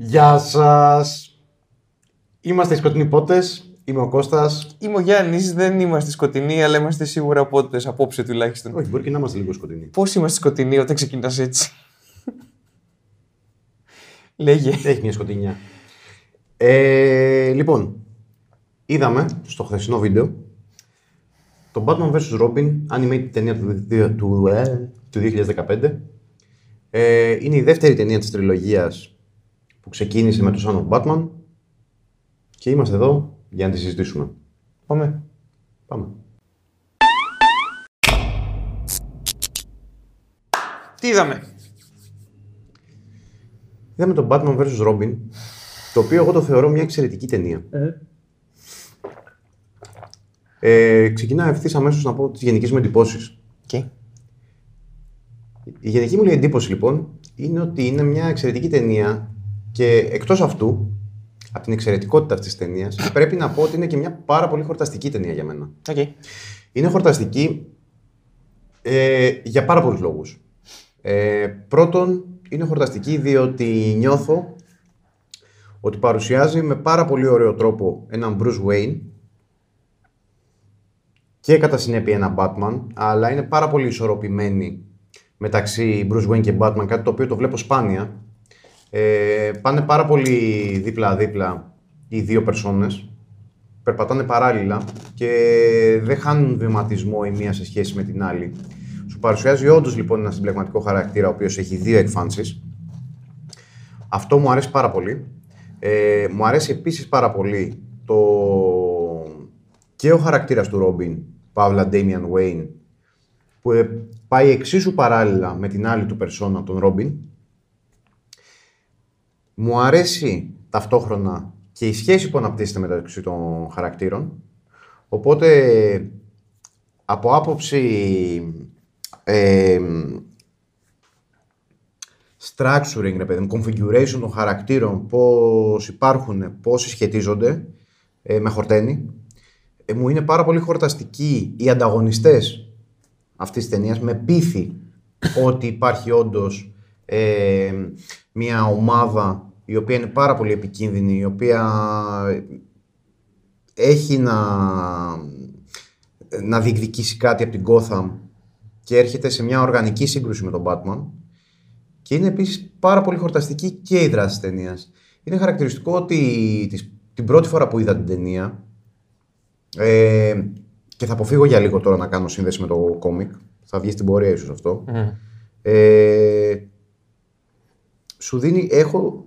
Γεια σας. Είμαστε οι σκοτεινοί πότες. Είμαι ο Κώστας. Είμαι ο Γιάννης, δεν είμαστε σκοτεινοί, αλλά είμαστε σίγουρα πότες, απόψε τουλάχιστον. Όχι, μπορεί και να είμαστε λίγο σκοτεινοί. Πώς είμαστε σκοτεινοί όταν ξεκινάς έτσι; Λέγε. Έχει μια σκοτεινιά. Ε, λοιπόν, είδαμε στο χθεσινό βίντεο το Batman vs. Robin, animated ταινία του, του, ε, του 2015. Ε, είναι η δεύτερη ταινία της τριλογίας που ξεκίνησε με το Son of Batman και είμαστε εδώ για να τη συζητήσουμε. Πάμε. Πάμε. Τι είδαμε; Είδαμε το Batman vs. Robin, το οποίο εγώ το θεωρώ μια εξαιρετική ταινία. Ε, ξεκινάω ευθύς αμέσως να πω τις γενικές μου εντυπώσεις. Okay. Η γενική μου εντύπωση λοιπόν είναι ότι είναι μια εξαιρετική ταινία και εκτός αυτού, από την εξαιρετικότητα αυτής της ταινίας, πρέπει να πω ότι είναι και μια πάρα πολύ χορταστική ταινία για μένα. Okay. Είναι χορταστική ε, για πάρα πολλούς λόγους. Ε, πρώτον, είναι χορταστική διότι νιώθω ότι παρουσιάζει με πάρα πολύ ωραίο τρόπο έναν Bruce Wayne και κατά συνέπεια ένα Batman, αλλά είναι πάρα πολύ ισορροπημένη μεταξύ Bruce Wayne και Batman, κάτι το οποίο το βλέπω σπάνια. Ε, πάνε πάρα πολύ δίπλα-δίπλα οι δύο περσόνες, περπατάνε παράλληλα και δεν χάνουν βηματισμό η μία σε σχέση με την άλλη. Σου παρουσιάζει όντως λοιπόν ένα συμπλεγματικό χαρακτήρα, ο οποίος έχει δύο εκφάνσεις. Αυτό μου αρέσει πάρα πολύ. Ε, μου αρέσει επίσης πάρα πολύ το... και ο χαρακτήρας του Ρόμπιν, Παύλα Damian Wayne, που ε, πάει εξίσου παράλληλα με την άλλη του περσόνα, τον Ρόμπιν. Μου αρέσει ταυτόχρονα και η σχέση που αναπτύσσεται μεταξύ των χαρακτήρων. Οπότε, από άποψη ε, structuring, ρε παιδί configuration των χαρακτήρων, πώς υπάρχουν, πώς συσχετίζονται, ε, με χορταίνει. Ε, μου είναι πάρα πολύ χορταστικοί οι ανταγωνιστές αυτής της ταινίας, με πείθει ότι υπάρχει όντως ε, μια ομάδα η οποία είναι πάρα πολύ επικίνδυνη, η οποία έχει να, να διεκδικήσει κάτι από την Gotham και έρχεται σε μια οργανική σύγκρουση με τον Batman και είναι επίσης πάρα πολύ χορταστική και η δράση της ταινίας. Είναι χαρακτηριστικό ότι την πρώτη φορά που είδα την ταινία. Ε, και θα αποφύγω για λίγο τώρα να κάνω σύνδεση με το κόμικ. Θα βγει στην πορεία ίσως αυτό. Ε, σου δίνει, έχω,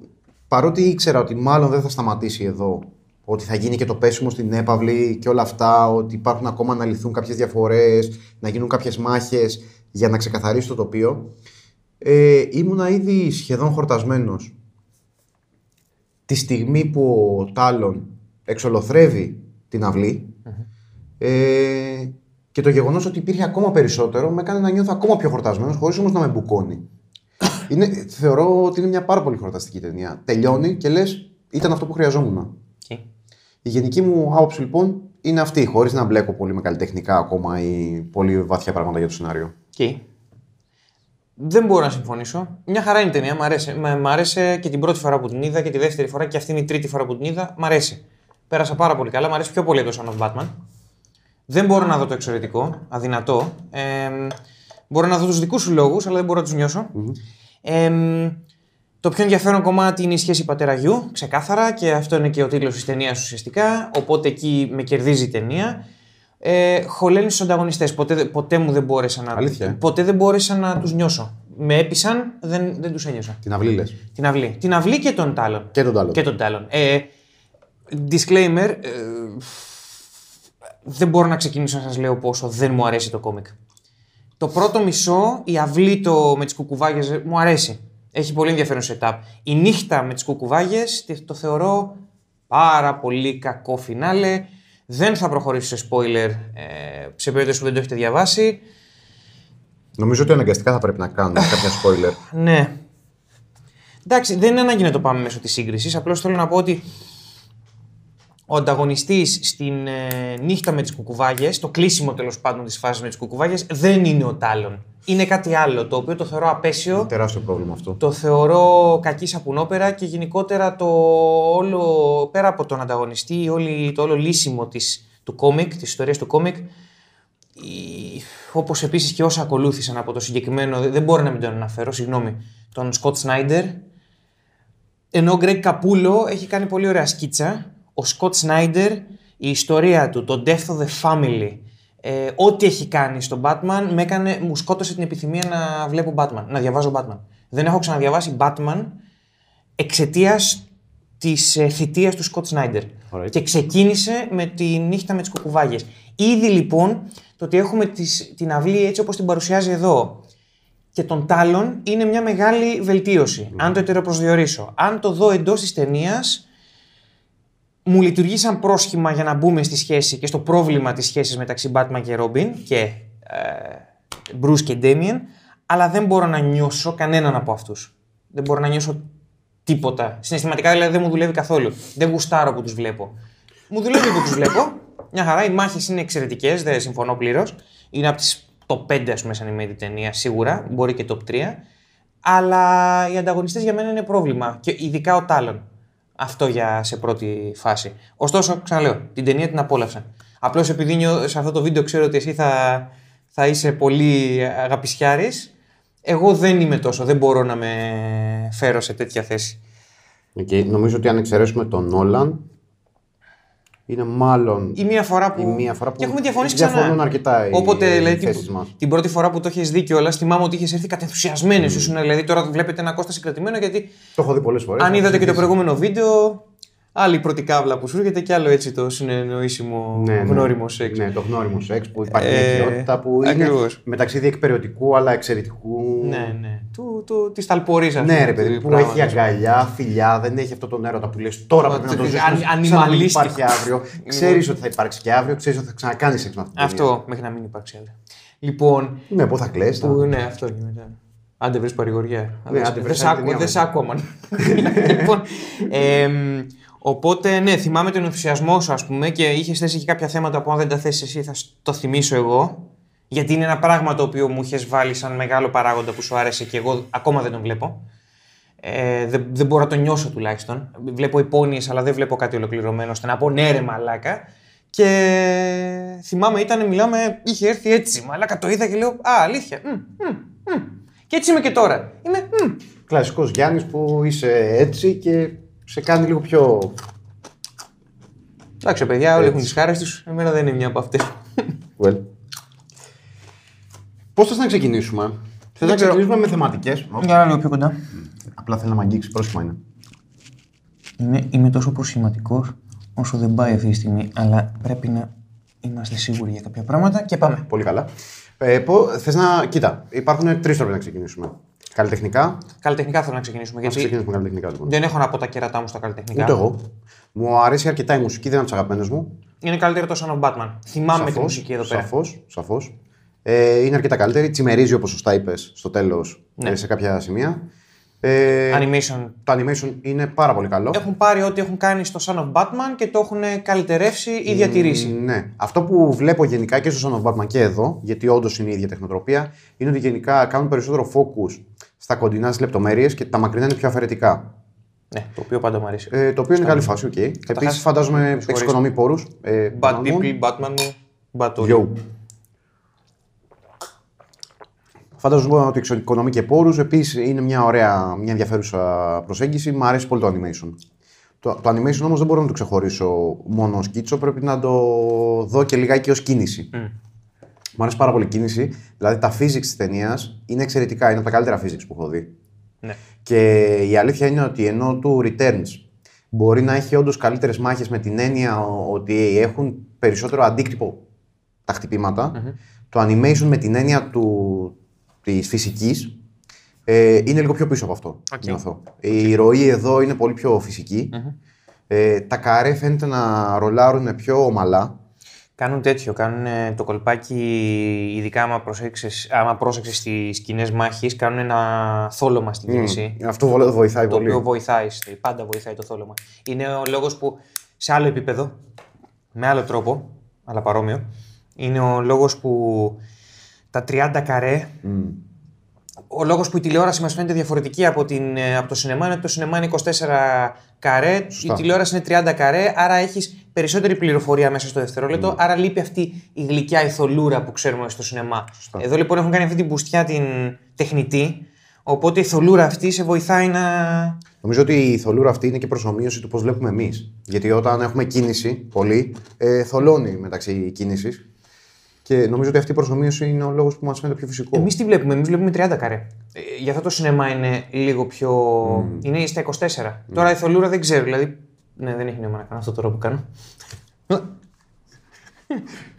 παρότι ήξερα ότι μάλλον δεν θα σταματήσει εδώ, ότι θα γίνει και το πέσιμο στην έπαυλη και όλα αυτά, ότι υπάρχουν ακόμα να λυθούν κάποιες διαφορές, να γίνουν κάποιες μάχες για να ξεκαθαρίσει το τοπίο ε, ήμουνα ήδη σχεδόν χορτασμένος. Τη στιγμή που ο Τάλων εξολοθρεύει την αυλη ε, και το γεγονός ότι υπήρχε ακόμα περισσότερο με έκανε να νιώθω ακόμα πιο χορτασμένος χωρίς όμως να με μπουκώνει. Είναι, θεωρώ ότι είναι μια πάρα πολύ χορταστική ταινία. Τελειώνει και λες ήταν αυτό που χρειαζόμουν. Okay. Η γενική μου άποψη λοιπόν είναι αυτή, χωρίς να μπλέκω πολύ με καλλιτεχνικά ακόμα ή πολύ βαθιά πράγματα για το σενάριο. Okay. Δεν μπορώ να συμφωνήσω. Μια χαρά είναι η ταινία. Μ' αρέσει. Μ' αρέσει και την πρώτη φορά που την είδα και τη δεύτερη φορά και αυτή είναι η τρίτη φορά που την είδα. Μ' αρέσει. Πέρασα πάρα πολύ καλά. Μ' αρέσει πιο πολύ το Son of Batman. Δεν μπορώ να δω το εξαιρετικό. Αδυνατό. Ε, μπορώ να δω τους δικούς σου λόγους, αλλά δεν μπορώ να τους νιωσω Ε, το πιο ενδιαφέρον κομμάτι είναι η σχέση πατέρα-γιου, ξεκάθαρα, και αυτό είναι και ο τίτλος της ταινίας ουσιαστικά. Οπότε εκεί με κερδίζει η ταινία ε, χωλένεις στου ανταγωνιστές. Ποτέ, ποτέ μου δεν μπόρεσα να. Αλήθεια. Ποτέ δεν μπόρεσα να τους νιώσω. Με έπεισαν, δεν, δεν τους ένιωσα. Την αυλή λες. Την αυλή. Την αυλή και τον τάλων. Και τον τάλων. Και τον τάλων. Ε, disclaimer. Ε, δεν μπορώ να ξεκινήσω να σας λέω πόσο δεν μου αρέσει το κόμικ. Το πρώτο μισό, η αυλή το, με τις κουκουβάγες μου αρέσει. Έχει πολύ ενδιαφέρον setup. Η νύχτα με τις κουκουβάγες το θεωρώ πάρα πολύ κακό φινάλε. Δεν θα προχωρήσω σε spoiler ε, σε περίπτωση που δεν το έχετε διαβάσει. Νομίζω ότι αναγκαστικά θα πρέπει να κάνουμε κάποια spoiler. ναι. Εντάξει, δεν είναι ανάγκη να το πάμε μέσω της σύγκρισης. Απλώς θέλω να πω ότι ο ανταγωνιστής στην ε, νύχτα με τις κουκουβάγες, το κλείσιμο τέλος πάντων της φάσης με τις κουκουβάγες, δεν είναι ο Τάλων. Είναι κάτι άλλο, το οποίο το θεωρώ απέσιο. Τεράστιο πρόβλημα αυτό. Το θεωρώ κακή σαπουνόπερα και γενικότερα το όλο, πέρα από τον ανταγωνιστή, όλη, το όλο λύσιμο της, του κόμικ, της ιστορίας του κόμικ, η- όπως επίσης και όσα ακολούθησαν από το συγκεκριμένο, δεν- δεν μπορώ να μην τον αναφέρω, συγγνώμη, τον Σκοτ Σνάιντερ, ενώ ο Γκρέγκ Καπούλο έχει κάνει πολύ ωραία σκίτσα. Ο Σκοτ Σνάιντερ, η ιστορία του, το Death of the Family, ε, ό,τι έχει κάνει στον Batman, με έκανε, μου σκότωσε την επιθυμία να βλέπω Batman, να διαβάζω Batman. Δεν έχω ξαναδιαβάσει Batman εξαιτίας της ε, θητείας του Σκοτ Σνάιντερ. Alright. Και ξεκίνησε με τη νύχτα με τις κουκουβάγες. Ήδη λοιπόν το ότι έχουμε τις, την αυλή έτσι όπως την παρουσιάζει εδώ και των τάλων είναι μια μεγάλη βελτίωση. Αν το ετεροπροσδιορίσω. Αν το δω εντός της ταινίας, μου λειτουργεί σαν πρόσχημα για να μπούμε στη σχέση και στο πρόβλημα της σχέσης μεταξύ Batman και Robin και ε, Bruce και Damien, αλλά δεν μπορώ να νιώσω κανέναν από αυτούς. Δεν μπορώ να νιώσω τίποτα. Συναισθηματικά δηλαδή δεν μου δουλεύει καθόλου. Δεν γουστάρω που τους βλέπω. Μου δουλεύει που τους βλέπω. Μια χαρά. Οι μάχες είναι εξαιρετικές, δεν συμφωνώ πλήρως. Είναι από τις top 5 ας πούμε σαν animated ταινία σίγουρα, μπορεί και top 3. Αλλά οι ανταγωνιστές για μένα είναι πρόβλημα. Και ειδικά ο Τάλων. Αυτό για σε πρώτη φάση. Ωστόσο, ξαναλέω, την ταινία την απόλαυσα. Απλώς επειδή νιώ- σε αυτό το βίντεο ξέρω ότι εσύ θα, θα είσαι πολύ αγαπησιάρης, εγώ δεν είμαι τόσο, δεν μπορώ να με φέρω σε τέτοια θέση. Okay. Νομίζω ότι αν εξαιρέσουμε τον Νόλαν, είναι μάλλον Ή μία φορά που. η μία φορά που Και έχουμε διαφωνήσει ξανά. διαφωνούν αρκετά οι, Όποτε, οι δηλαδή, θέσεις την, μας. την πρώτη φορά που το έχεις δει κιόλας, θυμάμαι ότι είχες έρθει κατενθουσιασμένος. Ήσουν, δηλαδή, τώρα βλέπετε ένα Κώστα συγκρατημένο γιατί Το έχω δει πολλές φορές. αν έχω είδατε και το συζητήσει. προηγούμενο βίντεο, άλλη πρώτη κάβλα που σου έρχεται και άλλο έτσι το συνεννοήσιμο Ναι, ναι. γνώριμο σεξ. Ναι, το γνώριμο σεξ που υπάρχει Ε, μια οικειότητα που είναι ακριβώς. μεταξύ διεκπαιρεωτικού αλλά εξαιρετικού. Ναι, ναι. Του, του, της ταλπορής, ας Ναι, πούμε, ρε παιδί, του που πράγματος. έχει αγκαλιά, φιλιά, δεν έχει αυτό τον έρωτα που λες τώρα Μα, πρέπει να το τε- ζήσεις. αν- σαν να μην ανιμαλίστικο. υπάρχει αύριο. Ξέρεις ότι θα υπάρξει και αύριο, ξέρεις ότι θα ξανακάνεις σεξ με αυτή την ταινία. Αυτό, μέχρι να μην υπάρξει άλλο. Λοιπόν, Ναι, πού θα κλαις. θα- που, ναι, αυτό και μετά. Άντε βρεις παρηγοριά. Ναι, Δεν- άντε δεν βρες σ' άλλη άκου- ταινία Δεν σ' μετά. άκουα, μαν. λοιπόν, εμ, οπότε, ναι, θυμάμαι τον ενθουσιασμό σου, ας πούμε, και είχες θέσει και κάποια θέματα που αν δεν τα θέσεις εσύ θα σ- το θυμίσω εγώ. Γιατί είναι ένα πράγμα το οποίο μου είχες βάλει σαν μεγάλο παράγοντα που σου άρεσε και εγώ ακόμα δεν τον βλέπω. Ε, δεν, δεν μπορώ να το νιώσω τουλάχιστον. Βλέπω υπόνοιες, αλλά δεν βλέπω κάτι ολοκληρωμένο ώστε να πω ναι, ρε μαλάκα. Και θυμάμαι, ήταν, μιλάμε, είχε έρθει έτσι. Μαλάκα το είδα και λέω Α, αλήθεια. Μμ, μμ, μμ. Και έτσι είμαι και τώρα. Είμαι. μμ. Κλασικός Γιάννης που είσαι έτσι και σε κάνει λίγο πιο. Εντάξει, παιδιά, όλοι Έτσι. έχουν τις χάρες τους. Εμένα δεν είναι μια από αυτές. Well. Πώς θες να ξεκινήσουμε; Θες να ξέρω. ξεκινήσουμε με θεματικές; Για να λίγο πιο κοντά. Απλά θέλω να με αγγίξεις, πρόσχημα είναι. Είμαι, είμαι τόσο προσχηματικός όσο δεν πάει αυτή τη στιγμή. Αλλά πρέπει να είμαστε σίγουροι για κάποια πράγματα και πάμε. Πολύ καλά. Ε, πω, θες να... Κοίτα, υπάρχουν τρεις τρόποι να ξεκινήσουμε. Καλλιτεχνικά; Καλλιτεχνικά θέλω να ξεκινήσουμε. Ας Γιατί ξεκινήσουμε καλλιτεχνικά λοιπόν. δεν έχω να πω τα κερατά μου στα καλλιτεχνικά. Ούτε εγώ. Μου αρέσει αρκετά η μουσική, δεν είναι από τις αγαπημένες μου. Είναι καλύτερο το Son of Batman. Θυμάμαι τη μουσική εδώ πέρα. Σαφώς, σαφώς. Ε, είναι αρκετά καλύτερη. Τσιμερίζει όπως σωστά είπες στο τέλος Ναι. σε κάποια σημεία. Ε, Animation. το animation είναι πάρα πολύ καλό. Έχουν πάρει ό,τι έχουν κάνει στο Son of Batman και το έχουν καλυτερεύσει ή διατηρήσει. Ναι. Αυτό που βλέπω γενικά και στο Son of Batman και εδώ, γιατί όντως είναι η ίδια τεχνοτροπία, είναι ότι γενικά κάνουν περισσότερο focus στα κοντινά στις λεπτομέρειες και τα μακρινά είναι πιο αφαιρετικά. Ναι, το οποίο πάντα μου αρέσει. Ε, το οποίο είναι καλή φάση, οκ. Επίσης, φαντάζομαι εξοικονομεί πόρους. Ε, Bad Paramount. people, Batman μου, bad όλοι. Yo. Φαντάζομαι ότι εξοικονομεί και πόρους. Επίσης είναι μια ωραία, μια ενδιαφέρουσα προσέγγιση. Μ' αρέσει πολύ το animation. Το, το animation όμως δεν μπορώ να το ξεχωρίσω μόνο ως κίτσο, πρέπει να το δω και λιγάκι ως κίνηση. Μου αρέσει πάρα πολύ η κίνηση. Δηλαδή τα physics της ταινίας είναι εξαιρετικά. Είναι από τα καλύτερα physics που έχω δει. Ναι. Και η αλήθεια είναι ότι ενώ του Returns μπορεί να έχει όντως καλύτερες μάχες με την έννοια ότι έχουν περισσότερο αντίκτυπο τα χτυπηματα το animation με την έννοια του, της φυσικής ε, είναι λίγο πιο πίσω από αυτό. Οκ. νιώθω. Η ροή εδώ είναι πολύ πιο φυσική Ε, τα καρέ φαίνεται να ρολάρουν πιο ομαλά. Κάνουν τέτοιο, κάνουν ε, το κολπάκι, ειδικά άμα πρόσεξες, άμα πρόσεξες στις σκηνές μάχης, κάνουν ένα θόλωμα στην κίνηση. Αυτό βο- βοηθάει Το πολύ. οποίο βοηθάει, στη- πάντα βοηθάει το θόλωμα. Είναι ο λόγος που σε άλλο επίπεδο, με άλλο τρόπο, αλλά παρόμοιο. Είναι ο λόγος που τα 30 καρέ ο λόγος που η τηλεόραση μας φαίνεται διαφορετική από, την, ε, από το σινεμά είναι ότι το σινεμά είναι 24 καρέ, η τηλεόραση είναι 30 καρέ, άρα έχεις περισσότερη πληροφορία μέσα στο δευτερόλεπτο, άρα λείπει αυτή η γλυκιά ηθολούρα που ξέρουμε στο σινεμά. Εδώ λοιπόν έχουν κάνει αυτή την μπουστιά την τεχνητή, οπότε η θολούρα αυτή σε βοηθάει να. Νομίζω ότι η θολούρα αυτή είναι και προσωμείωση του πώς βλέπουμε εμείς. Γιατί όταν έχουμε κίνηση πολύ, ε, θολώνει μεταξύ κίνησης και νομίζω ότι αυτή η προσωμείωση είναι ο λόγος που μας φαίνεται πιο φυσικό. Εμείς τι βλέπουμε, εμείς βλέπουμε 30 καρέ. Ε, γι' αυτό το σινεμά είναι λίγο πιο. είναι στα 24. Τώρα η θολούρα δεν ξέρω, δηλαδή. Ναι, δεν έχει νόημα να κάνω αυτό τώρα που κάνω.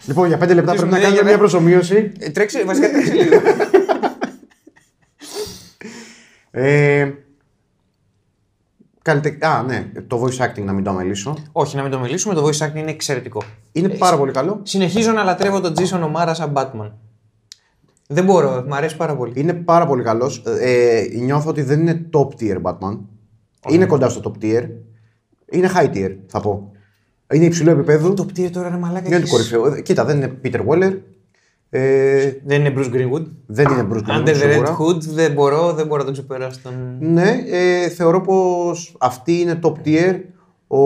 λοιπόν, για 5 λεπτά πρέπει να κάνουμε μια προσωμείωση. Ε, τρέξε, βασικά τρέξε λίγο. ε, Καλυτε... Α, ναι, το voice acting να μην το αμελήσω. Όχι, να μην το μιλήσουμε, το voice acting είναι εξαιρετικό. Είναι πάρα πολύ καλό. Συνεχίζω να λατρεύω τον Jason O'Mara σαν Batman. Δεν μπορώ, μου αρέσει πάρα πολύ. Είναι πάρα πολύ καλός. Ε, νιώθω ότι δεν είναι top tier Batman. Είναι κοντά στο top tier. Είναι high tier, θα πω. Είναι υψηλό επίπεδο. Top tier τώρα είναι μαλάκα. Είναι το κορυφαίο. Ε, Κοίτα, δεν είναι Peter Weller. Ε, Δεν είναι Bruce Greenwood. δεν είναι Bruce Greenwood. Under the Red σίγουρα. Hood δεν μπορώ, δεν μπορώ να τον ξεπεράσω. Τον... Ναι, ε, θεωρώ πως αυτή είναι top tier. Ο,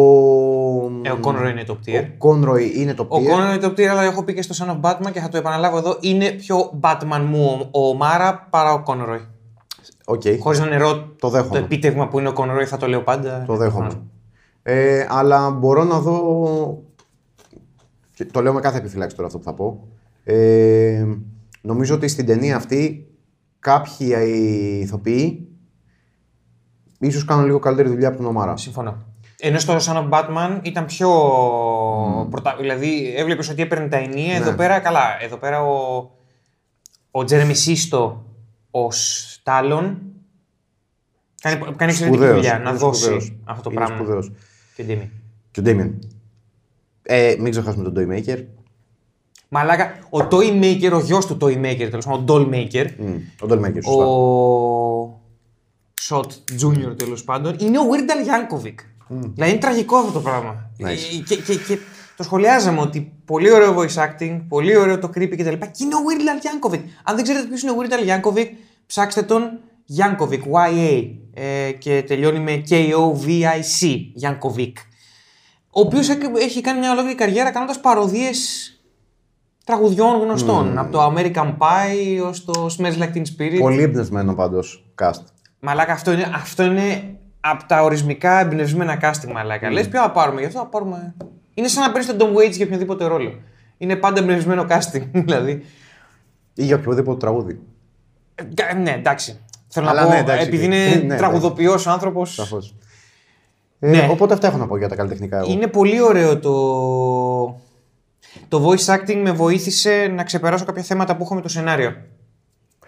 Ε, ο Conroy είναι top tier. ο Conroy είναι top Ο tier. Conroy είναι top tier, αλλά έχω πει και στο Son of Batman και θα το επαναλάβω εδώ. Είναι πιο Batman μου ο, O'Mara παρά ο Conroy. OK, Χωρίς να αναιρώ το το δέχομαι. επίτευγμα που είναι ο Conroy, θα το λέω πάντα. Το δέχομαι. Ε, αλλά μπορώ να δω. και Το λέω με κάθε επιφυλάξη τώρα αυτό που θα πω. Ε, νομίζω ότι στην ταινία αυτή κάποιοι ηθοποιοί ίσως κάνουν λίγο καλύτερη δουλειά από τον Ομάρα. Συμφωνώ. Ενώ στο Son of Batman ήταν πιο. Πρωτα... Δηλαδή έβλεπες ότι έπαιρνε τα ενία. Ναι. Εδώ πέρα, καλά. Εδώ πέρα ο, ο Τζέρεμι Σίστο, ο Στάλλον. Κάνει, κάνει εξαιρετική Σπουδαίος, δουλειά να είναι δώσει σπουδαίος. αυτό το Είναι πράγμα. σπουδαίος. Και Ντίμη. Και ο Ντέμιον. Ε, μην ξεχάσουμε τον Toymaker. Μαλάκα, ο Toymaker, ο γιος του Toymaker, τέλος πάντων, ο Dollmaker, Mm, ο Dollmaker, σωστά. ο Shot Junior τέλος πάντων, είναι ο Weird Al Yankovic. Δηλαδή είναι τραγικό αυτό το πράγμα. Nice. Ε, Και, και, και το σχολιάζαμε ότι πολύ ωραίο voice acting, πολύ ωραίο το creepy κτλ. Και είναι ο Weird Al Yankovic. Αν δεν ξέρετε ποιος είναι ο Weird Al Yankovic, ψάξτε τον Yankovic, Y-A. Ε, και τελειώνει με K-O-V-I-C, Yankovic. Ο οποίος έχει κάνει μια ολόκληρη καριέρα κάνοντας παροδίες τραγουδιών γνωστών. Από το American Pie ως το Smells Like Teen Spirit. Πολύ εμπνευσμένο πάντως cast. Μαλάκα, αυτό είναι, αυτό είναι από τα ορισμικά εμπνευσμένα casting, μαλάκα. Λες ποιο να πάρουμε, γι' αυτό θα πάρουμε. Είναι σαν να παίρνεις τον Tom Waits για οποιοδήποτε ρόλο. Είναι πάντα εμπνευσμένο casting, δηλαδή. Ή για οποιοδήποτε τραγούδι. Ε, κα- ναι, εντάξει. Θέλω Αλλά να πω, ναι, εντάξει, επειδή ναι, είναι ναι. τραγουδοποιός άνθρωπος. Σαφώς. Ε, Ναι. Οπότε αυτά έχω να πω για τα καλλιτεχνικά εγώ. Είναι πολύ ωραίο το. Το voice acting με βοήθησε να ξεπεράσω κάποια θέματα που έχω με το σενάριο.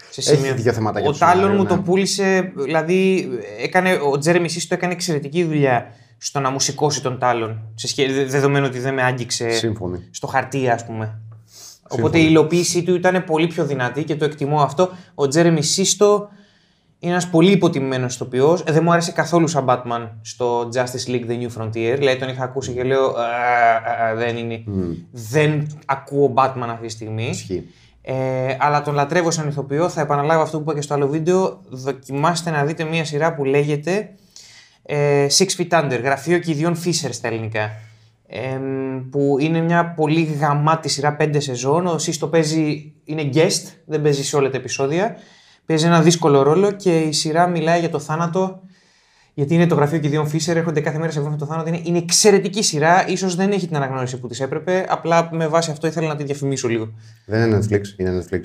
Σε Έχει δύο θεματάκια Ο το Τάλλον σενάριο, μου ναι. το πούλησε, δηλαδή έκανε, ο Τζέρεμι Σίστο έκανε εξαιρετική δουλειά στο να μουσικώσει τον Τάλλον. Σε σχέ- δε- δεδομένου ότι δεν με άγγιξε Σύμφωνοι. στο χαρτί, ας πούμε. Οπότε η υλοποίησή του ήταν πολύ πιο δυνατή και το εκτιμώ αυτό. Ο Τζέρεμι Σίστο είναι ένας πολύ υποτιμημένος ηθοποιός. Ε, δεν μου άρεσε καθόλου σαν Batman στο Justice League The New Frontier. Δηλαδή τον είχα ακούσει και λέω. «Α, α, α, δεν είναι. Δεν ακούω Batman αυτή τη στιγμή. Ισχύει. Ε, αλλά τον λατρεύω σαν ηθοποιό. Θα επαναλάβω αυτό που είπα και στο άλλο βίντεο. Δοκιμάστε να δείτε μια σειρά που λέγεται ε, Six Feet Under, γραφείο κηδιών Fisher στα ελληνικά. Ε, που είναι μια πολύ γαμάτη σειρά, πέντε σεζόν. Ο Σίστο παίζει, είναι guest, δεν παίζει σε όλα τα επεισόδια. Παίζει ένα δύσκολο ρόλο και η σειρά μιλάει για το θάνατο. Γιατί είναι το γραφείο κηδιών Fisher, έρχονται κάθε μέρα σε βρίσκουν το θάνατο. Είναι, είναι εξαιρετική σειρά. σω δεν έχει την αναγνώριση που της έπρεπε. Απλά με βάση αυτό ήθελα να τη διαφημίσω λίγο. Δεν είναι Netflix, είναι Netflix.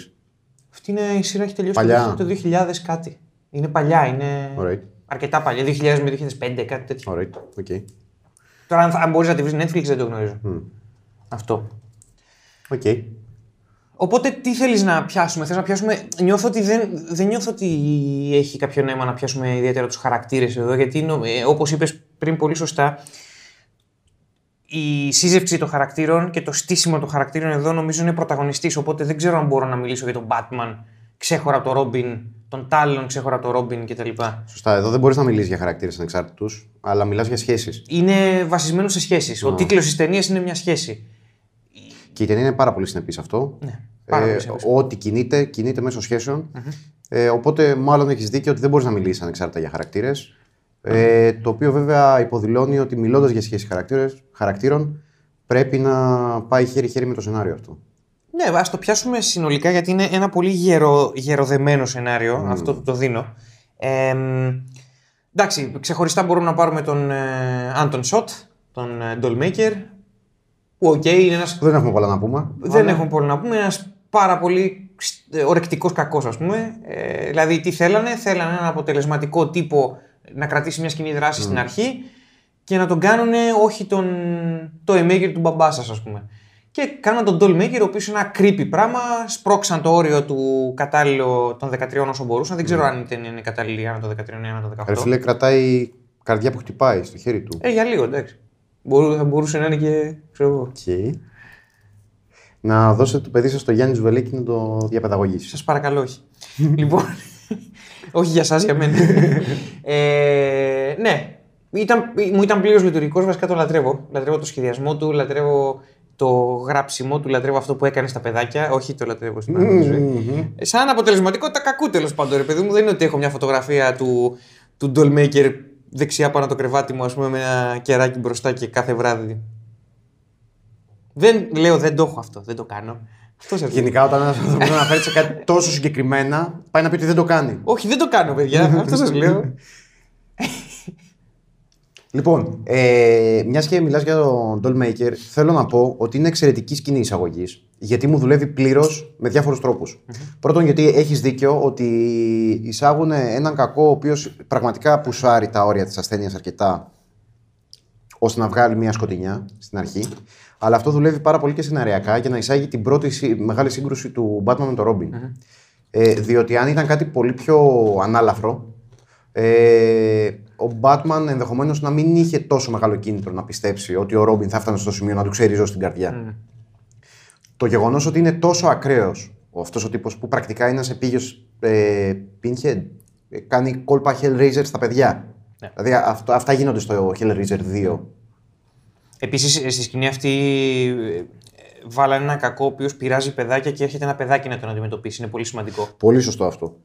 Αυτή είναι η σειρά έχει τελειώσει Παλιά. το 2000 κάτι. Είναι παλιά, είναι Alright. αρκετά παλιά. 2000 με 2005, κάτι τέτοιο. Alright. Okay. Τώρα, αν, αν μπορείς να τη βρεις Netflix, δεν το γνωρίζω. Αυτό. Okay. Οπότε, τι θέλεις να πιάσουμε, θες να πιάσουμε. Νιώθω ότι δεν, δεν νιώθω ότι έχει κάποιο νόημα να πιάσουμε ιδιαίτερα τους χαρακτήρες εδώ, γιατί ε, όπως είπες πριν πολύ σωστά, η σύζευξη των χαρακτήρων και το στήσιμο των χαρακτήρων εδώ νομίζω είναι πρωταγωνιστής, οπότε δεν ξέρω αν μπορώ να μιλήσω για τον Batman ξέχωρα από τον Robin, τον Τάλλον ξέχωρα από τον Ρόμπιν κτλ. Σωστά. Εδώ δεν μπορείς να μιλήσεις για χαρακτήρες ανεξάρτητους, αλλά μιλάς για σχέσεις. Είναι βασισμένο σε σχέσεις. Ο τίτλος της ταινίας είναι μια σχέση. Και η ταινία είναι πάρα πολύ συνεπής αυτό. Ναι, πάρα πολύ συνεπής. ό,τι κινείται, κινείται μέσω σχέσεων. Ε, οπότε, μάλλον έχεις δίκιο ότι δεν μπορείς να μιλήσεις ανεξάρτητα για χαρακτήρες. Ε, το οποίο βέβαια υποδηλώνει ότι μιλώντας για σχέση χαρακτήρες- χαρακτήρων, πρέπει να πάει χέρι-χέρι με το σενάριο αυτό. Ναι, ας το πιάσουμε συνολικά γιατί είναι ένα πολύ γερο, γεροδεμένο σενάριο. Αυτό το δίνω. Ε, μ, εντάξει, ξεχωριστά μπορούμε να πάρουμε τον Anton Schott, τον ε, Dollmaker, που οκ, είναι ένας Δεν έχουμε πολλά να πούμε. Δεν έχουμε πολύ να πούμε. Ένας πάρα πολύ ορεκτικός κακός, ας πούμε. Ε, δηλαδή, τι θέλανε, θέλανε έναν αποτελεσματικό τύπο να κρατήσει μια σκηνή δράσης στην αρχή και να τον κάνουν όχι τον, Toymaker του μπαμπά σας, ας πούμε. Και κάναν τον Dollmaker, ο οποίος είναι ένα creepy πράγμα. Σπρώξαν το όριο του κατάλληλο των 13 όσο μπορούσαν. Δεν ξέρω αν η ταινία είναι κατάλληλη ανά το 13 ή ανά το 18. Ρε φίλε, κρατάει καρδιά που χτυπάει στο χέρι του. Ε, για λίγο, εντάξει. Μπορού, θα μπορούσε να είναι και. ξέρω εγώ. Οκ. Να δώσετε το παιδί σας στο Γιάννη Ζουβελίκη να το διαπαιδαγωγήσει. Σας παρακαλώ, όχι. λοιπόν. όχι για εσά, για μένα. ε, ναι. Ήταν, μου ήταν πλήρως λειτουργικός, βασικά το λατρεύω. Λατρεύω το σχεδιασμό του, λατρεύω το γράψιμό του, λατρεύω αυτό που έκανε στα παιδάκια. Όχι το λατρεύω στην πραγματική ζωή. Ε, Σαν αποτελεσματικότητα κακού τέλος πάντων, ρε παιδί μου. Δεν είναι ότι έχω μια φωτογραφία του, του Dollmaker δεξιά πάνω το κρεβάτι μου, ας πούμε, με ένα κεράκι μπροστά και κάθε βράδυ. Δεν λέω, δεν το έχω αυτό, δεν το κάνω. Αυτός σε Γενικά, όταν ένας άνθρωπος αναφέρει σε κάτι τόσο συγκεκριμένα, πάει να πει ότι δεν το κάνει. Όχι, δεν το κάνω, παιδιά. αυτό σας λέω. Λοιπόν, ε, μιας και μιλάς για τον Dollmaker, θέλω να πω ότι είναι εξαιρετική σκηνή εισαγωγής. Γιατί μου δουλεύει πλήρως με διάφορους Πρώτον, γιατί έχεις δίκιο ότι εισάγουν έναν κακό ο οποίος πραγματικά πουσάρει τα όρια της ασθένειας αρκετά ώστε να βγάλει μια σκοτεινιά στην αρχή. Αλλά αυτό δουλεύει πάρα πολύ και σεναριακά για να εισάγει την πρώτη σύ- μεγάλη σύγκρουση του Batman με τον Robin. Ε, διότι αν ήταν κάτι πολύ πιο ανάλαφρο, ε, ο Batman ενδεχομένως να μην είχε τόσο μεγάλο κίνητρο να πιστέψει ότι ο Robin θα έφτανε στο σημείο να του ξερίζώσει την καρδιά. Το γεγονός ότι είναι τόσο ακραίος αυτός ο τύπος που πρακτικά είναι ένα επίγειο ε, pinhead, ε, κάνει κόλπα Hellraiser στα παιδιά. Δηλαδή αυτό, αυτά γίνονται στο Hellraiser 2. Επίσης, στη σκηνή αυτή ε, βάλανε ένα κακό ο οποίος πειράζει παιδάκια και έρχεται ένα παιδάκι να τον αντιμετωπίσει. Είναι πολύ σημαντικό. Πολύ σωστό αυτό.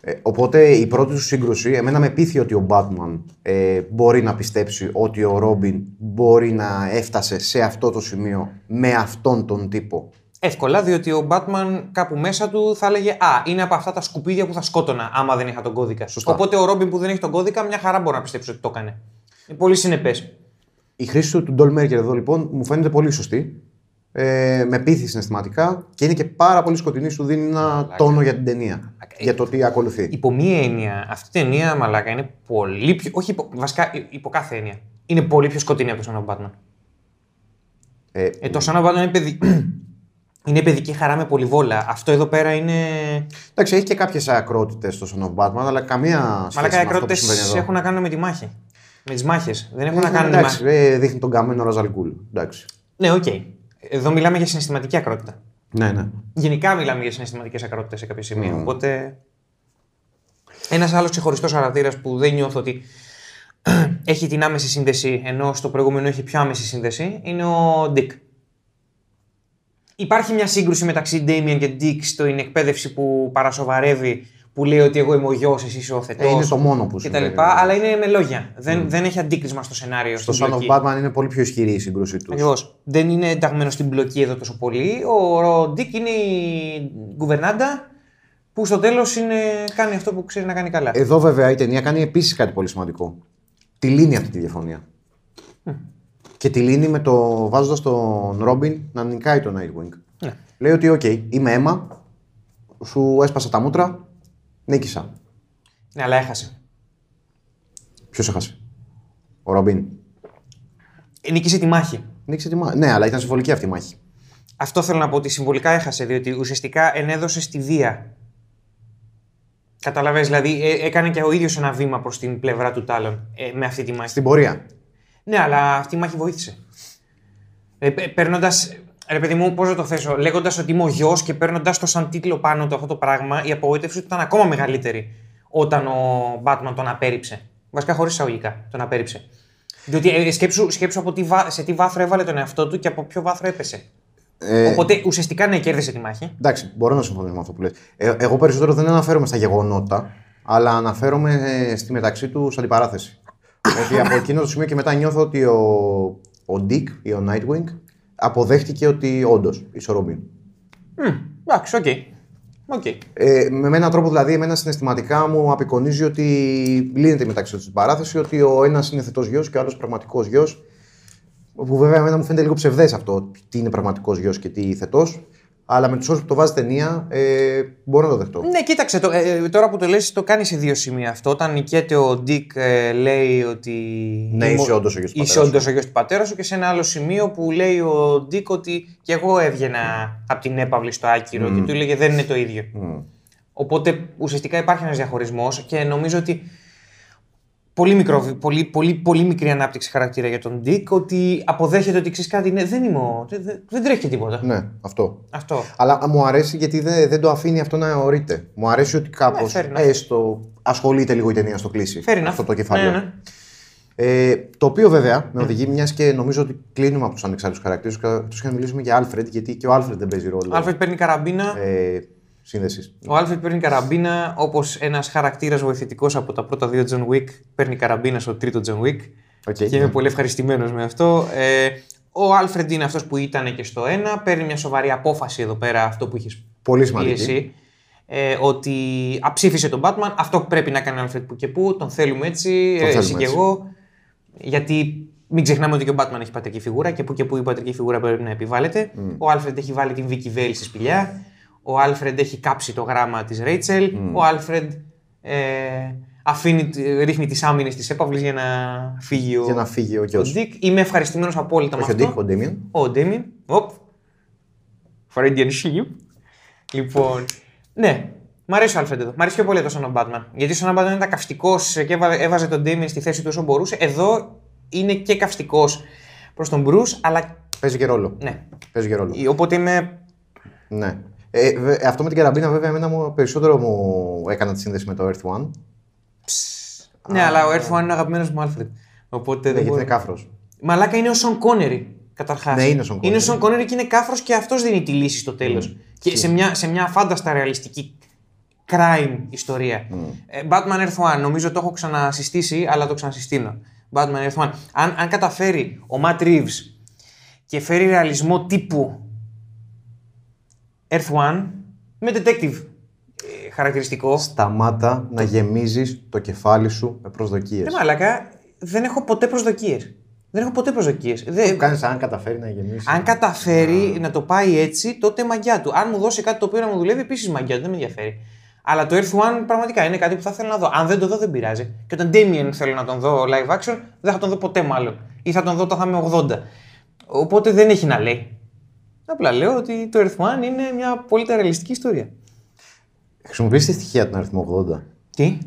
Ε, οπότε η πρώτη του σύγκρουση, εμένα με πείθει ότι ο Batman ε, μπορεί να πιστέψει ότι ο Robin μπορεί να έφτασε σε αυτό το σημείο με αυτόν τον τύπο. Εύκολα, διότι ο Batman κάπου μέσα του θα έλεγε Α, είναι από αυτά τα σκουπίδια που θα σκότωνα άμα δεν είχα τον κώδικα. Σωστά. Οπότε ο Ρόμπιν που δεν έχει τον κώδικα, μια χαρά μπορεί να πιστέψει ότι το έκανε. Είναι πολύ συνεπές. Η χρήση του, του Dollmaker εδώ λοιπόν μου φαίνεται πολύ σωστή. Ε, με πείθει συναισθηματικά και είναι και πάρα πολύ σκοτεινή, σου δίνει ένα τόνο για την ταινία. Για το τι ακολουθεί. Υπό μία έννοια, αυτή η ταινία μαλάκα είναι πολύ πιο. Όχι, υπό, βασικά υπό κάθε έννοια. Είναι πολύ πιο σκοτεινή από το Son of Batman. Ε, Ε, το Son of Batman είναι, παιδι... είναι παιδική χαρά με πολυβόλα. Αυτό εδώ πέρα είναι. εντάξει, έχει και κάποιες ακρότητες στο Son of Batman, αλλά καμία σχέση Μαλάκα, οι με αυτό που ακρότητες συμβαίνει εδώ. έχουν να κάνουν με τη μάχη. Με τις μάχες. Δεν έχουν να κάνουν. Εντάξει, με... ε, δείχνει τον καμένο Ra's al Ghul. Εντάξει. Ναι, οκ. Εδώ μιλάμε για συναισθηματική ακρότητα. Ναι, ναι. Γενικά μιλάμε για συναισθηματικές ακρότητες σε κάποια σημεία. Mm. Οπότε. Ένας άλλος ξεχωριστός χαρακτήρας που δεν νιώθω ότι έχει την άμεση σύνδεση, ενώ στο προηγούμενο έχει πιο άμεση σύνδεση, είναι ο Dick. Υπάρχει μια σύγκρουση μεταξύ Damien και Dick στην εκπαίδευση που παρασοβαρεύει, που λέει ότι εγώ είμαι ο γιος, εσύ είσαι ο θετός. Ε, είναι το μόνο που και τα συμβαίνει, λοιπά, βέβαια. αλλά είναι με λόγια. Δεν, δεν έχει αντίκρισμα στο σενάριο. Στο στην Son of πλοκή. Batman είναι πολύ πιο ισχυρή η σύγκρουσή τους. Ακριβώς. Δεν είναι ενταγμένο στην πλοκή εδώ τόσο πολύ. Ο Ντίκ είναι η γκουβερνάντα που στο τέλος κάνει αυτό που ξέρει να κάνει καλά. Εδώ βέβαια η ταινία κάνει επίσης κάτι πολύ σημαντικό. Τη λύνει αυτή τη διαφωνία. Και τη λύνει με το βάζοντας τον Ρόμπιν να νικάει τον Nightwing. Ναι. Λέει ότι, οκ, είμαι αίμα, σου έσπασα τα μούτρα, νίκησα. Ναι, αλλά έχασε. Ποιος έχασε; Ο Ρόμπιν. Ε, Νίκησε τη μάχη. Νίκησε τη μάχη. Ναι, αλλά ήταν συμβολική αυτή η μάχη. Αυτό θέλω να πω ότι συμβολικά έχασε, διότι ουσιαστικά ενέδωσε στη βία. Καταλαβες, δηλαδή ε, έκανε και ο ίδιος ένα βήμα προς την πλευρά του Τάλων ε, με αυτή τη μάχη. Στην πορεία. Ναι, αλλά αυτή η μάχη βοήθησε. Ε, Παίρνοντας. Ρε παιδί μου, πώς να το θέσω, λέγοντας ότι είμαι ο γιος και παίρνοντας το σαν τίτλο πάνω του αυτό το πράγμα, η απογοήτευση του ήταν ακόμα μεγαλύτερη όταν ο Batman τον απέρριψε. Βασικά χωρίς εισαγωγικά τον απέρριψε. Διότι ε, σκέψου, σκέψου από τι, βά- σε τι βάθρο έβαλε τον εαυτό του και από ποιο βάθρο έπεσε. Ε, Οπότε ουσιαστικά ναι, κέρδισε τη μάχη. Εντάξει, μπορώ να συμφωνήσω με αυτό που λες. Ε, εγώ περισσότερο δεν αναφέρομαι στα γεγονότα, αλλά αναφέρομαι ε, στη μεταξύ τους αντιπαράθεση. ότι από εκείνο το σημείο και μετά νιώθω ότι ο, ο Dick ή ο Nightwing αποδέχτηκε ότι όντως ισορροπεί. Μμ, Εντάξει, OK. OK. Ε, με έναν τρόπο δηλαδή, εμένα συναισθηματικά μου απεικονίζει ότι λύνεται μεταξύ τους η αντιπαράθεση, ότι ο ένας είναι θετός γιος και ο άλλος πραγματικός γιος. Που βέβαια εμένα μου φαίνεται λίγο ψευδές αυτό, τι είναι πραγματικός γιος και τι θετός. Αλλά με τους όρους που το βάζει η ταινία, ε, μπορώ να το δεχτώ. Ναι, κοίταξε, το, ε, τώρα που το λες το κάνει σε δύο σημεία αυτό. Όταν νικιέται ο Ντίκ ε, λέει ότι. Ναι, είμαι- είσαι όντως ο γιος του είσαι πατέρας όντως ο γιος του πατέρας σου και σε ένα άλλο σημείο που λέει ο Ντίκ ότι και εγώ έβγαινα από την έπαυλη στο άκυρο και του έλεγε δεν είναι το ίδιο. Οπότε ουσιαστικά υπάρχει ένας διαχωρισμός και νομίζω ότι πολύ, μικρό, πολύ, πολύ, πολύ μικρή ανάπτυξη χαρακτήρα για τον Ντίκ ότι αποδέχεται ότι ξέρεις κάτι, ναι, δεν, είμαι, ο- δεν, δεν, δεν τρέχει και τίποτα. Ναι, αυτό. Αυτό. Αλλά μου αρέσει γιατί δεν, δεν το αφήνει αυτό να αιωρείται. Μου αρέσει ότι κάπως Ναι, fair enough. έστω ασχολείται λίγο η ταινία στο να κλείσει. Fair enough. Αυτό το κεφάλαιο. Ναι, ναι. Ε, το οποίο βέβαια με οδηγεί, μιας και νομίζω ότι κλείνουμε από τους ανεξάρτητους χαρακτήρες, εκτός και να μιλήσουμε για Άλφρεντ, γιατί και ο Άλφρεντ δεν παίζει ρόλο Ο Άλφρεντ παίρνει καραμπίνα. ε, σύνδεσης. Ο Άλφρεντ παίρνει καραμπίνα όπως ένας χαρακτήρας βοηθητικός από τα πρώτα δύο John Wick παίρνει καραμπίνα στο τρίτο John Wick. OK, Και ναι. είμαι πολύ ευχαριστημένος με αυτό. Ε, ο Άλφρεντ είναι αυτός που ήταν και στο ένα. Παίρνει μια σοβαρή απόφαση εδώ πέρα, αυτό που είχες Πολύ πει σημαντική. εσύ. Ε, ότι αψήφισε τον Batman. Αυτό που πρέπει να κάνει ο Άλφρεντ που και που. Τον θέλουμε έτσι. Τον ε, θέλουμε εσύ και έτσι. εγώ. Γιατί μην ξεχνάμε ότι και ο Batman έχει πατρική φιγούρα και που και που η πατρική φιγούρα πρέπει να επιβάλλεται. Ο Άλφρεντ έχει βάλει την Vicky Vale στη σπηλιά. Ο Άλφρεντ έχει κάψει το γράμμα της Ρέιτσελ. Ο Άλφρεντ ε, αφήνει, ρίχνει τις άμυνες της έπαυλης για να φύγει ο, Για να φύγει ο ο γιος. Dick. Είμαι ευχαριστημένος απόλυτα Όχι με ο αυτό. Ντίκ, ο Ντέμιον. Ο Ντέμιεν. Οπ. Freudian slip. Λοιπόν. Ναι. Μ' αρέσει ο Alfred εδώ. Μ' αρέσει πιο πολύ εδώ Son of Batman. Γιατί Son of Batman ήταν καυστικός και έβα- έβαζε τον Ντέμιεν στη θέση του όσο μπορούσε. Εδώ είναι και καυστικός προς τον Bruce, αλλά Παίζει και ρόλο. ναι. Παίζει και ρόλο. Οπότε είμαι. Ναι. Ε, βε- αυτό με την καραμπίνα βέβαια εμένα μου, περισσότερο μου έκανα τη σύνδεση με το Earth One. Ναι, αλλά ο Earth One είναι αγαπημένος μου Alfred. Οπότε Ναι, δεν γιατί μπορώ. είναι κάφρος. Μαλάκα είναι ο Σον Κόνερι. Καταρχάς. Ναι, είναι ο Sean Connery. Είναι ο Σον Κόνερι και είναι κάφρος και αυτός δίνει τη λύση στο τέλος. Και σε μια, σε μια φάνταστα ρεαλιστική crime ιστορία. Ε, Batman Earth One, νομίζω το έχω ξανασυστήσει, αλλά το ξανασυστήνω. Batman Earth One. Αν, αν καταφέρει ο Matt Reeves και φέρει ρεαλισμό τύπου Earth One με detective ε, χαρακτηριστικό. Σταμάτα να γεμίζεις το κεφάλι σου με προσδοκίες. Ναι, μαλάκα, δεν έχω ποτέ προσδοκίες. Δεν έχω ποτέ προσδοκίες. Δεν... Κάνεις αν καταφέρει να γεμίσεις. Αν καταφέρει να το πάει έτσι, τότε μαγιά του. Αν μου δώσει κάτι το οποίο να μου δουλεύει, επίσης μαγιά του. Δεν με ενδιαφέρει. Αλλά το Earth One πραγματικά είναι κάτι που θα ήθελα να δω. Αν δεν το δω, δεν πειράζει. Και όταν Damien θέλω να τον δω live action, δεν θα τον δω ποτέ μάλλον. Ή θα τον δω όταν θα είμαι 80. Οπότε δεν έχει να λέει. Απλά λέω ότι το Earth One είναι μια πολύ ρεαλιστική ιστορία. Χρησιμοποιείς τη στοιχεία του αριθμό 80. Τι;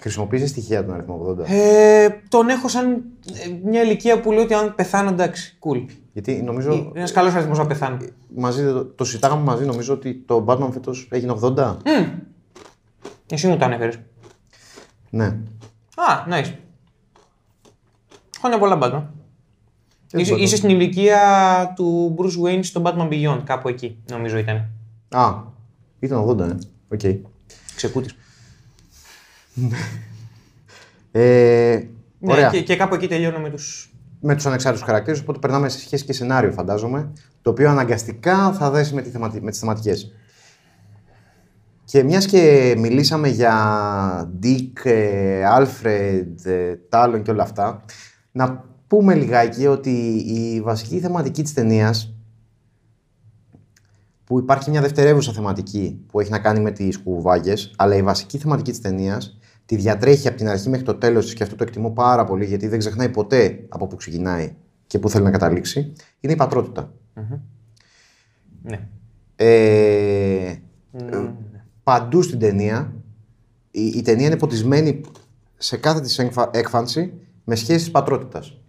Χρησιμοποιείς τη στοιχεία του αριθμό 80. Ε, τον έχω σαν ε, μια ηλικία που λέω ότι αν πεθάνω εντάξει, cool. Γιατί νομίζω. Είναι ένας καλός αριθμός να πεθάνω. Μαζί, το, το συζητάγαμε μαζί, νομίζω ότι το Batman φέτος έγινε 80. Εσύ μου το ανέφερες. Ναι. Α, nice. Χρόνια πολλά Batman. Δεν Είσαι, μπορώ. είσαι στην ηλικία του Bruce Wayne στο Batman Beyond, κάπου εκεί, νομίζω ήταν. Α, ήταν 80, ε. Οκ. Ξεκούτης. Ε, Ναι, ωραία. και, και κάπου εκεί τελειώνω με τους... Με τους ανεξάρτητους χαρακτήρες, οπότε περνάμε σε σχέση και σενάριο, φαντάζομαι. Το οποίο αναγκαστικά θα δέσει με, τη θεματι... με τις θεματικές. Και μιας και μιλήσαμε για Dick, ε, Alfred, ε, Talon και όλα αυτά, να πούμε λιγάκι ότι η βασική θεματική της ταινίας που υπάρχει μια δευτερεύουσα θεματική που έχει να κάνει με τις κουβάγες, αλλά η βασική θεματική της ταινίας τη διατρέχει από την αρχή μέχρι το τέλος της και αυτό το εκτιμώ πάρα πολύ γιατί δεν ξεχνάει ποτέ από πού ξεκινάει και πού θέλει να καταλήξει, είναι η πατρότητα. Ναι. Ε, παντού στην ταινία, η, η ταινία είναι ποτισμένη σε κάθε της έκφα- έκφανση με σχέσεις πατρότητας.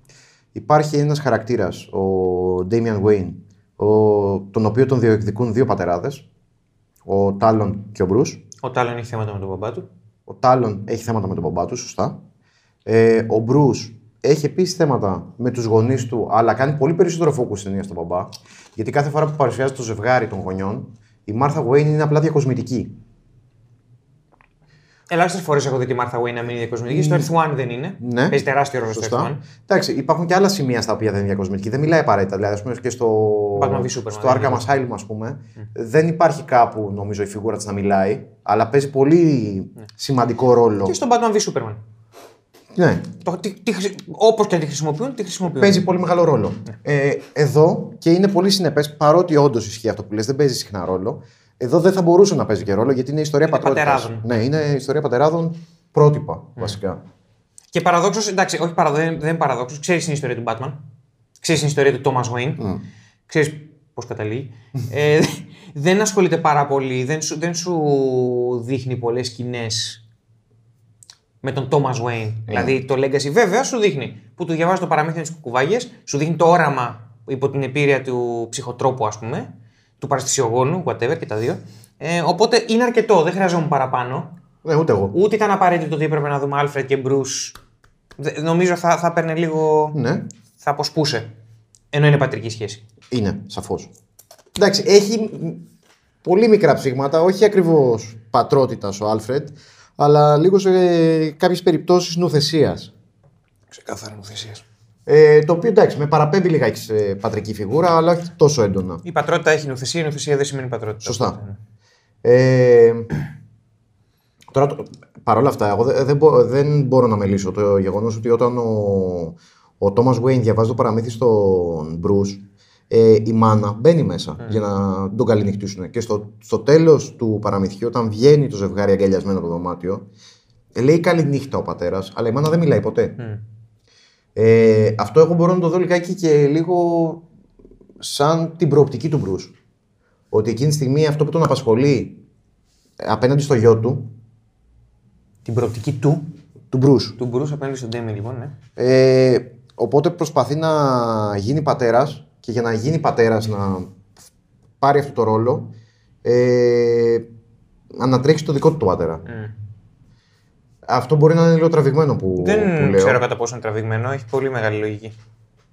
Υπάρχει ένας χαρακτήρας, ο Damian Wayne, ο ο, τον οποίο τον διεκδικούν δύο πατεράδες, ο Τάλον και ο Μπρου. Ο Τάλον έχει θέματα με τον μπαμπά του. Ο Τάλον έχει θέματα με τον μπαμπά του, σωστά. Ε, ο Μπρου έχει επίσης θέματα με τους γονείς του, αλλά κάνει πολύ περισσότερο φόκου στην ταινία στον μπαμπά. Γιατί κάθε φορά που παρουσιάζει το ζευγάρι των γονιών, η Μάρθα Γουέιν είναι απλά διακοσμητική. Ελάχιστες φορές έχω δει τη Μάρθα Γουέιν να μείνει διακοσμητική. Στο Earth One δεν είναι. Ναι. Παίζει τεράστιο ρόλο στο Earth One. Σωστά. Εντάξει, υπάρχουν και άλλα σημεία στα οποία δεν είναι διακοσμητική. Δεν μιλάει απαραίτητα. Δηλαδή, ας πούμε, και στο, Batman v Superman, στο δεν Arkham Asylum, ας πούμε, δεν υπάρχει κάπου νομίζω η φιγούρα της να μιλάει, αλλά παίζει πολύ σημαντικό ρόλο. Και στο Batman v Superman. Ναι, Όπως και αν τη χρησιμοποιούν, τη χρησιμοποιούν. παίζει πολύ μεγάλο ρόλο. Ε, εδώ και είναι πολύ συνεπές, παρότι όντως ισχύει αυτό που λες, δεν παίζει συχνά ρόλο. Εδώ δεν θα μπορούσε να παίζει και ρόλο γιατί είναι ιστορία Είναι πατρότητας. πατεράδων. Ναι, είναι ιστορία πατεράδων πρότυπα βασικά. Και παραδόξως, εντάξει, όχι παραδο, δεν, δεν είναι παραδόξως. Ξέρεις την ιστορία του Batman. Ξέρεις την ιστορία του Thomas Wayne. Ξέρεις πώς καταλήγει. ε, δεν ασχολείται πάρα πολύ, δεν σου, δεν σου δείχνει πολλές σκηνές με τον Thomas Wayne. Δηλαδή το Legacy βέβαια σου δείχνει που του διαβάζει το παραμύθι τη κουκουβάγια, σου δείχνει το όραμα υπό την επίρρεια του ψυχοτρόπου, ας πούμε, του παραστησιογόνου, whatever και τα δύο. Ε, οπότε είναι αρκετό, δεν χρειαζόμουν παραπάνω. Ναι, ούτε εγώ. Ούτε ήταν απαραίτητο ότι έπρεπε να δούμε Alfred και Bruce. Δε- Νομίζω θα, θα παίρνει λίγο. Ναι, θα αποσπούσε. Ενώ είναι πατρική σχέση. είναι, σαφώς. Εντάξει, έχει μ, πολύ μικρά ψήγματα, όχι ακριβώς πατρότητας ο Άλφρεντ, αλλά λίγο σε κάποιες περιπτώσεις νουθεσίας. Ξεκάθαρα νοθεσία. Ε, το οποίο εντάξει, με παραπέμπει λιγάκι σε πατρική φιγούρα, αλλά όχι τόσο έντονα. Η πατρότητα έχει νοθεσία, η νοθεσία δεν σημαίνει πατρότητα. Σωστά. Οπότε, ναι. Ε, τώρα, το- παρόλα αυτά, εγώ δεν, δεν, μπο- δεν μπορώ να μελήσω το γεγονός ότι όταν ο, ο Thomas Wayne διαβάζει το παραμύθι στον Bruce, ε, η μάνα μπαίνει μέσα για να τον καληνυχτήσουν. Και στο, στο τέλος του παραμυθιού, όταν βγαίνει το ζευγάρι αγκαλιασμένο από το δωμάτιο, ε, λέει καληνύχτα ο πατέρας, αλλά η μάνα δεν μιλάει ποτέ. Ε, αυτό εγώ μπορώ να το δω λιγάκι και λίγο σαν την προοπτική του Bruce. Ότι εκείνη τη στιγμή αυτό που τον απασχολεί ε, απέναντι στο γιο του, Την προοπτική του, του Bruce. του Bruce απέναντι στον Ντέμι, λοιπόν, ναι. Ε, οπότε προσπαθεί να γίνει πατέρας και για να γίνει πατέρας να πάρει αυτό το ρόλο ε, ανατρέχει στο δικό του το πατέρα. Αυτό μπορεί να είναι λίγο τραβηγμένο που, Δεν που λέω. ξέρω κατά πόσο είναι τραβηγμένο, έχει πολύ μεγάλη λογική.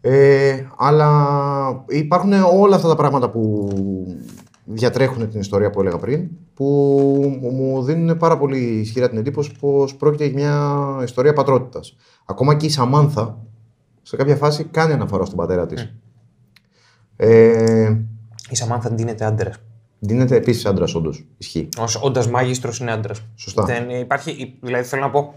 Ε, αλλά υπάρχουν όλα αυτά τα πράγματα που διατρέχουν την ιστορία που έλεγα πριν, που μου δίνουν πάρα πολύ ισχυρά την εντύπωση πως πρόκειται για μια ιστορία πατρότητας. Ακόμα και η Σαμάνθα, σε κάποια φάση, κάνει αναφορά στον πατέρα της. Ε, Η Σαμάνθα ντύνεται άντρας. Δίνεται επίσης άντρας όντως, ισχύει. Όντας μάγιστρο είναι άντρας. Σωστά. Δεν υπάρχει, δηλαδή θέλω να πω.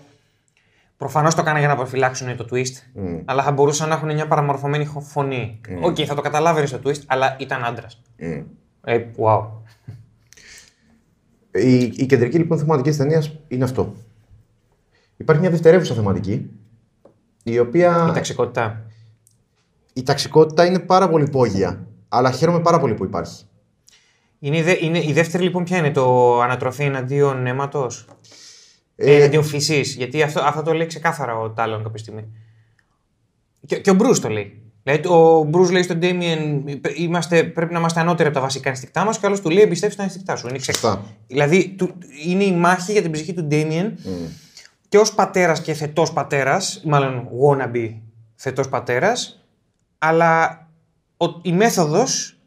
Προφανώς το έκανα για να προφυλάξουν το twist, αλλά θα μπορούσαν να έχουν μια παραμορφωμένη χο- φωνή. Οκ, θα το καταλάβαινες το twist, αλλά ήταν άντρας. Ε. Ε, wow. Η, η κεντρική λοιπόν θεματική της ταινίας είναι αυτό. Υπάρχει μια δευτερεύουσα θεματική, η οποία... Η ταξικότητα. Η ταξικότητα είναι πάρα πολύ υπόγεια, αλλά χαίρομαι πάρα πολύ που υπάρχει. Είναι, η δε- είναι, η δεύτερη λοιπόν ποια είναι, το ανατροφή εναντίον αίματος; Ε, Ε, εναντίον φυσής. Γιατί αυτό, αυτό το λέει ξεκάθαρα ο Τάλον κάποια στιγμή. Και, και ο Μπρου το λέει. Δηλαδή, ο Μπρου λέει στον Ντέμιεν: είμαστε, Πρέπει να είμαστε ανώτεροι από τα βασικά ενστικτά μας, και άλλος του λέει: Εμπιστεύει τα ενστικτά σου. Είναι ξε... Σωστά. Δηλαδή, του, είναι η μάχη για την ψυχή του Ντέμιεν και ως πατέρας και θετός πατέρας, μάλλον wannabe θετός πατέρας, αλλά ο, η μέθοδος,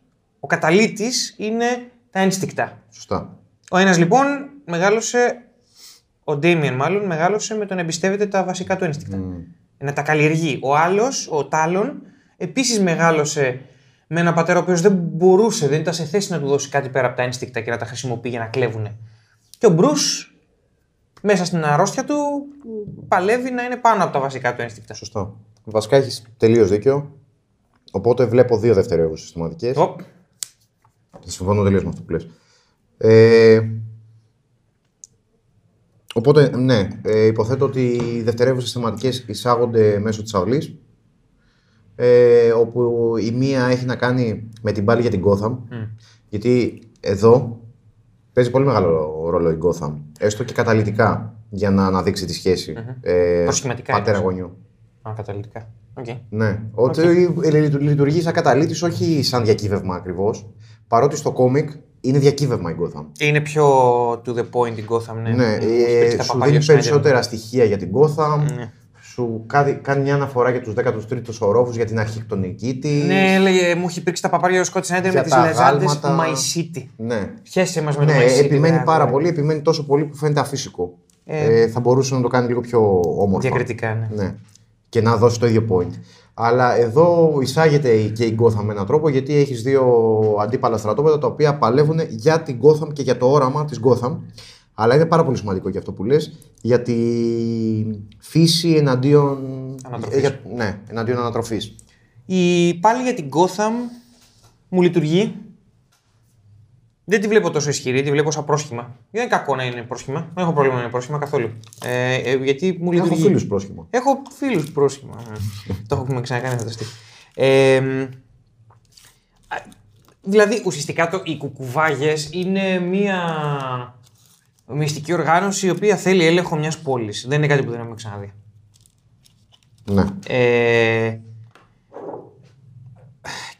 ο καταλήτης είναι τα ένστικτα. Σωστά. Ο ένας λοιπόν μεγάλωσε, ο Ντέμιεν μάλλον, μεγάλωσε με το να εμπιστεύεται τα βασικά του ένστικτα. Να τα καλλιεργεί. Ο άλλος, ο Τάλων, επίσης μεγάλωσε με ένα πατέρα ο οποίος δεν μπορούσε, δεν ήταν σε θέση να του δώσει κάτι πέρα από τα ένστικτα και να τα χρησιμοποιεί για να κλέβουν. Και ο Μπρου, μέσα στην αρρώστια του, παλεύει να είναι πάνω από τα βασικά του ένστικτα. Σωστά. Βασικά έχεις τελείως δίκιο. Οπότε βλέπω δύο δευτερεύουσες θεματικέ. Οπ. Συμφωνώ τελείως με αυτό που λες. Ε, οπότε, ναι, ε, υποθέτω ότι οι δευτερεύουσες θεματικές εισάγονται μέσω της αυλή. Ε, όπου η μία έχει να κάνει με την πάλη για την Gotham. Γιατί εδώ παίζει πολύ μεγάλο ρόλο η Gotham. Έστω και καταλητικά για να αναδείξει τη σχεση Ε, Προσχηματικά πατέρα εννοείς. γονιού. Α, καταλητικά. Okay. Ναι. Ότι okay. λειτουργεί σαν καταλήτης, όχι σαν διακύβευμα ακριβώς. Παρότι στο κόμικ είναι διακύβευμα η Gotham. Είναι πιο to the point η Gotham, ναι. Ναι, ε, σου δίνει περισσότερα στοιχεία για την Gotham. Ναι. Σου κάνει μια αναφορά για τους 13ου ορόφους για την αρχικτονική της. Ναι, λέει, μου έχει πήξει τα παπάρια ο Σκότ Σνάιντερ με τις λεζάντες My City. Ναι. Πιέσε μας με ναι, το My City. Επιμένει δηλαδή. πάρα πολύ, επιμένει τόσο πολύ που φαίνεται αφύσικο. Ε, ε, θα μπορούσε να το κάνει λίγο πιο όμορφο. Διακριτικά, ναι. ναι. Και να δώσει το ίδιο point. Αλλά εδώ εισάγεται και η Gotham με έναν τρόπο γιατί έχεις δύο αντίπαλα στρατόπεδα τα οποία παλεύουν για την Gotham και για το όραμα της Gotham. Αλλά είναι πάρα πολύ σημαντικό και αυτό που λες για τη φύση εναντίον ανατροφής. ναι, εναντίον ανατροφής. Η, πάλι για την Gotham μου λειτουργεί. Δεν τη βλέπω τόσο ισχυρή, τη βλέπω σαν πρόσχημα. Δεν είναι κακό να είναι πρόσχημα. Δεν έχω πρόβλημα να είναι πρόσχημα καθόλου. Ε, ε, γιατί μου λειτουργεί. Έχω φίλους πρόσχημα. Έχω φίλους πρόσχημα. Ναι. το έχουμε ξανακάνει φανταστεί. Ε, δηλαδή ουσιαστικά το, οι κουκουβάγες είναι μία μυστική οργάνωση η οποία θέλει έλεγχο μιας πόλης. Δεν είναι κάτι που δεν έχουμε ξαναδεί. Ναι. Ε,